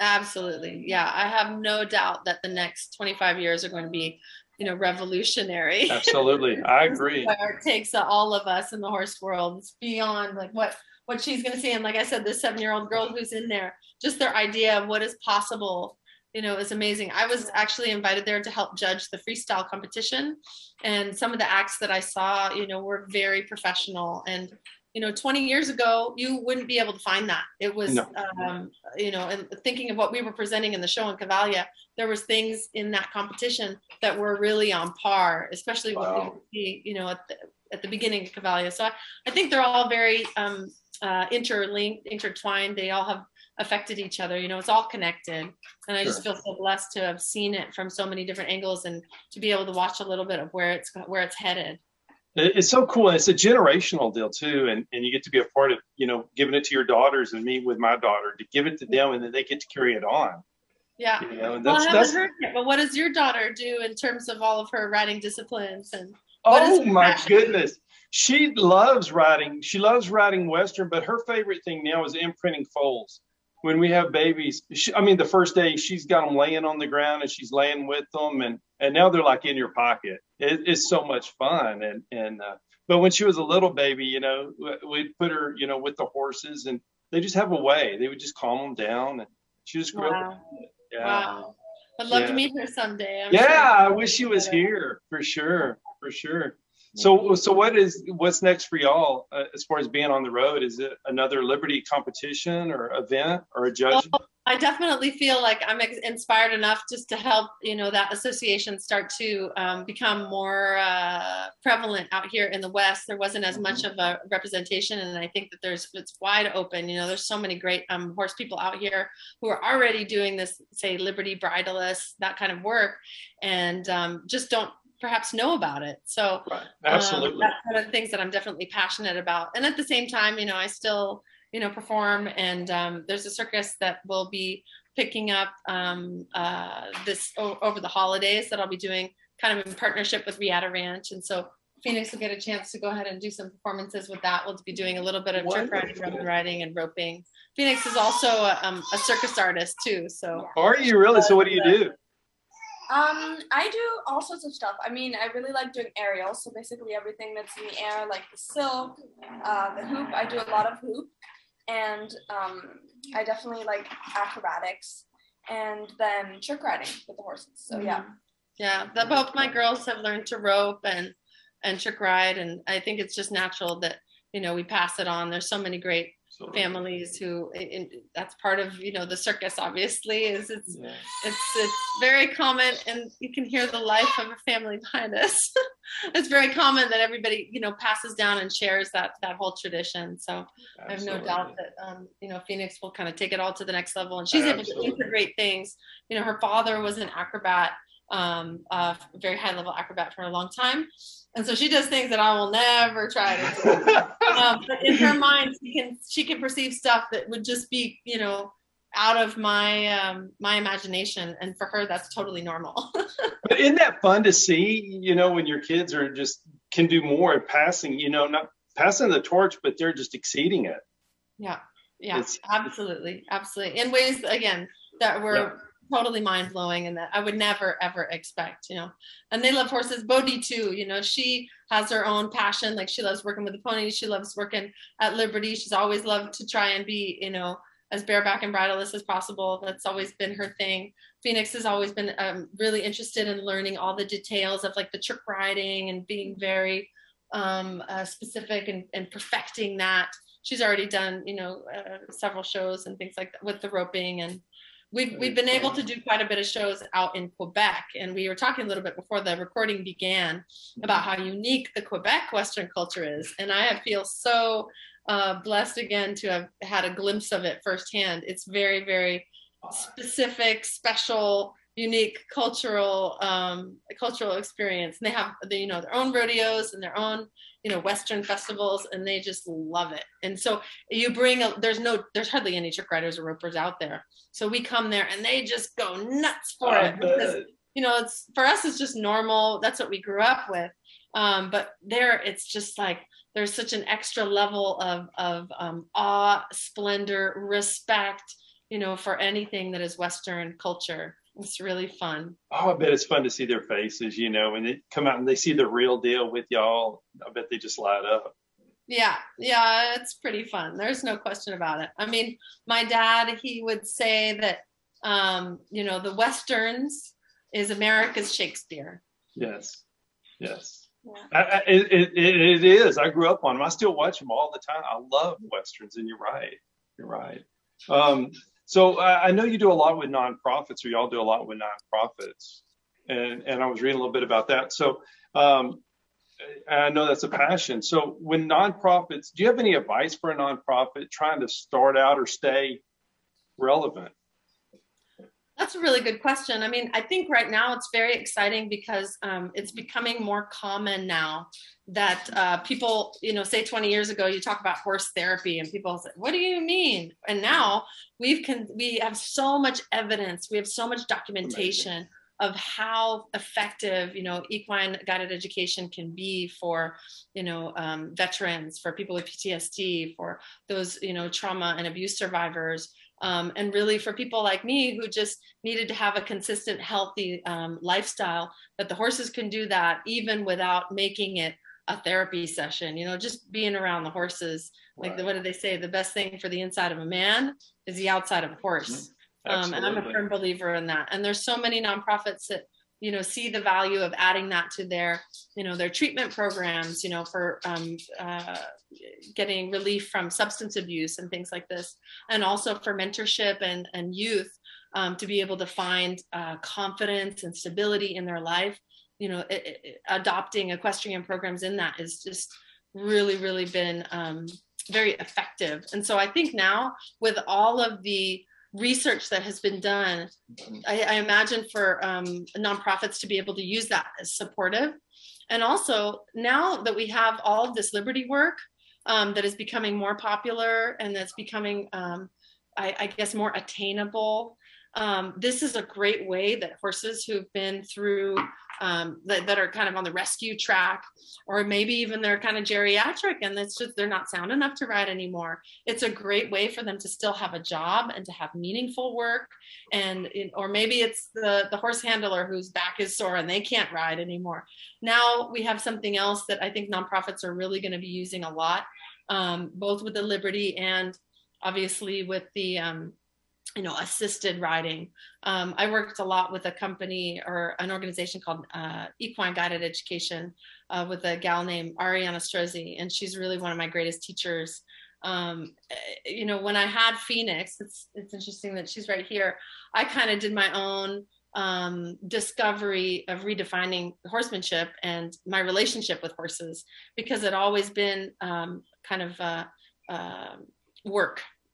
Absolutely. Yeah. I have no doubt that the next 25 years are going to be you know revolutionary absolutely i agree it takes all of us in the horse world it's beyond like what what she's going to see and like i said this seven year old girl who's in there just their idea of what is possible you know it was amazing. I was actually invited there to help judge the freestyle competition. And some of the acts that i saw you know were very professional. And you know 20 years ago you wouldn't be able to find that. It was no. um, you know and thinking of what we were presenting in the show in cavalia there was things in that competition that were really on par especially wow. what we see you know at the, at the beginning of cavalia. So i, I think they're all very um, uh, interlinked intertwined. They all have affected each other you know it's all connected. And i sure. just feel so blessed to have seen it from so many different angles and to be able to watch a little bit of where it's where it's headed. It's so cool and it's a generational deal too and, and you get to be a part of you know giving it to your daughters and me with my daughter to give it to them and then they get to carry it on. Yeah. You know, well, I haven't heard it, but what does your daughter do in terms of all of her riding disciplines and oh my passion? goodness. She loves riding she loves riding western but her favorite thing now is imprinting foals when we have babies, she, I mean, the first day she's got them laying on the ground and she's laying with them, and and now they're like in your pocket. It, it's so much fun, and and uh, but when she was a little baby, you know, we'd put her, you know, with the horses, and they just have a way. They would just calm them down, and she just grew wow. Yeah. Wow. I'd love yeah. to meet her someday. I'm yeah, sure. I wish she was here for sure, for sure. So, so what is what's next for y'all uh, as far as being on the road? Is it another Liberty competition or event or a judge? I definitely feel like I'm inspired enough just to help you know that association start to um, become more uh, prevalent out here in the West. There wasn't as much mm-hmm. of a representation, and I think that there's it's wide open. You know, there's so many great um, horse people out here who are already doing this, say Liberty bridleless, that kind of work, and um, just don't perhaps know about it. So right. absolutely, um, that's one of the things that I'm definitely passionate about. And at the same time, you know, I still you know perform, and um, there's a circus that will be picking up um, uh, this o- over the holidays that I'll be doing kind of in partnership with Riata Ranch, and so. Phoenix will get a chance to go ahead and do some performances with that. We'll be doing a little bit of trick riding, rope riding, and roping. Phoenix is also a, um, a circus artist too. So are you really? So what do you do? Um, I do all sorts of stuff. I mean, I really like doing aerials, so basically everything that's in the air, like the silk, uh, the hoop. I do a lot of hoop, and um, I definitely like acrobatics, and then trick riding with the horses. So yeah. Mm-hmm. Yeah, both my girls have learned to rope and and trick ride, and I think it's just natural that you know we pass it on. There's so many great families who in, that's part of you know the circus obviously is it's yeah. it's it's very common and you can hear the life of a family behind us it's very common that everybody you know passes down and shares that that whole tradition so Absolutely. i have no doubt that um, you know phoenix will kind of take it all to the next level and she's Absolutely. able to great things you know her father was an acrobat um, a very high level acrobat for a long time and so she does things that I will never try to do. um, but in her mind, she can she can perceive stuff that would just be you know out of my um, my imagination, and for her, that's totally normal. but isn't that fun to see? You know, when your kids are just can do more at passing, you know, not passing the torch, but they're just exceeding it. Yeah. Yeah, it's, absolutely. Absolutely. In ways, again, that were yeah. Totally mind blowing and that I would never, ever expect, you know. And they love horses. Bodhi, too, you know, she has her own passion. Like she loves working with the ponies. She loves working at Liberty. She's always loved to try and be, you know, as bareback and bridleless as possible. That's always been her thing. Phoenix has always been um, really interested in learning all the details of like the trick riding and being very um, uh, specific and, and, perfecting that. She's already done, you know, uh, several shows and things like that with the roping and we've we've been able to do quite a bit of shows out in Quebec, and we were talking a little bit before the recording began about how unique the Quebec Western culture is, and I feel so uh, blessed again to have had a glimpse of it firsthand. It's very, very specific, special, unique cultural um, cultural experience. And they have the, you know their own rodeos and their own you know Western festivals, and they just love it. And so you bring a, there's no there's hardly any trick riders or ropers out there. So we come there and they just go nuts for it because you know it's for us it's just normal. That's what we grew up with. Um, but there it's just like there's such an extra level of of um, awe, splendor, respect, you know, for anything that is Western culture. It's really fun. Oh, I bet it's fun to see their faces, you know, when they come out and they see the real deal with y'all. I bet they just light up. Yeah, yeah, it's pretty fun. There's no question about it. I mean, my dad, he would say that, um, you know, the Westerns is America's Shakespeare. Yes, yes. I, I, it, it, it is. I grew up on them. I still watch them all the time. I love westerns, and you're right. You're right. Um, so I, I know you do a lot with nonprofits, or y'all do a lot with nonprofits, and and I was reading a little bit about that. So um, I know that's a passion. So when nonprofits, do you have any advice for a nonprofit trying to start out or stay relevant? That's a really good question. I mean, I think right now it's very exciting because um, it's becoming more common now that uh, people, you know, say 20 years ago, you talk about horse therapy and people say, what do you mean? And now we've can, we have so much evidence, we have so much documentation of how effective, you know, equine guided education can be for, you know, um, veterans, for people with PTSD, for those, you know, trauma and abuse survivors um, and really for people like me who just needed to have a consistent healthy um, lifestyle that the horses can do that even without making it a therapy session you know just being around the horses. Like right. the, what do they say? The best thing for the inside of a man is the outside of a horse. Mm-hmm. um, and i'm a firm believer in that. And there's so many nonprofits that you know see the value of adding that to their you know their treatment programs you know for um, uh, getting relief from substance abuse and things like this and also for mentorship and and youth um, to be able to find uh, confidence and stability in their life you know it, it, adopting equestrian programs in that is just really really been um, very effective and so i think now with all of the research that has been done, I, I imagine for um, nonprofits to be able to use that as supportive. And also, now that we have all of this liberty work um, that is becoming more popular and that's becoming, um, I, I, guess, more attainable, um, this is a great way that horses who've been through um, that, that, are kind of on the rescue track, or maybe even they're kind of geriatric and it's just they're not sound enough to ride anymore. It's a great way for them to still have a job and to have meaningful work. And or maybe it's the the horse handler whose back is sore and they can't ride anymore. Now we have something else that I think nonprofits are really going to be using a lot, um, both with the Liberty and obviously with the um, you know assisted riding. Um, i worked a lot with a company or an organization called uh, equine guided education uh, with a gal named ariana strozzi and she's really one of my greatest teachers. Um, eh, you know when i had phoenix it's it's interesting that she's right here i kind of did my own um, discovery of redefining horsemanship and my relationship with horses because it always been um, kind of uh, uh,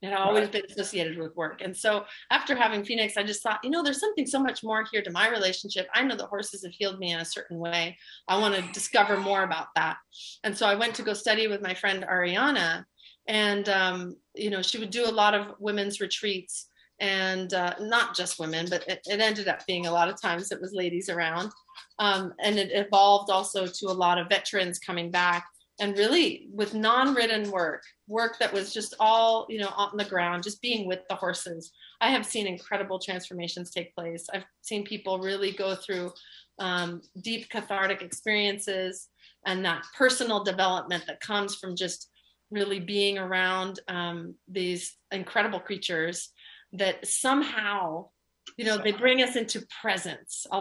it always right. been associated with work. And so after having Phoenix, I just thought, you know, there's something so much more here to my relationship. I know the horses have healed me in a certain way. I want to discover more about that. And so I went to go study with my friend Ariana. And, um, you know, she would do a lot of women's retreats and uh, not just women, but it, it ended up being a lot of times it was ladies around. Um, and it evolved also to a lot of veterans coming back and really with non-written work, work that was just all, you know, on the ground, just being with the horses. I have seen incredible transformations take place. I've seen people really go through um, deep cathartic experiences and that personal development that comes from just really being around um, these incredible creatures that somehow you know they bring us into presence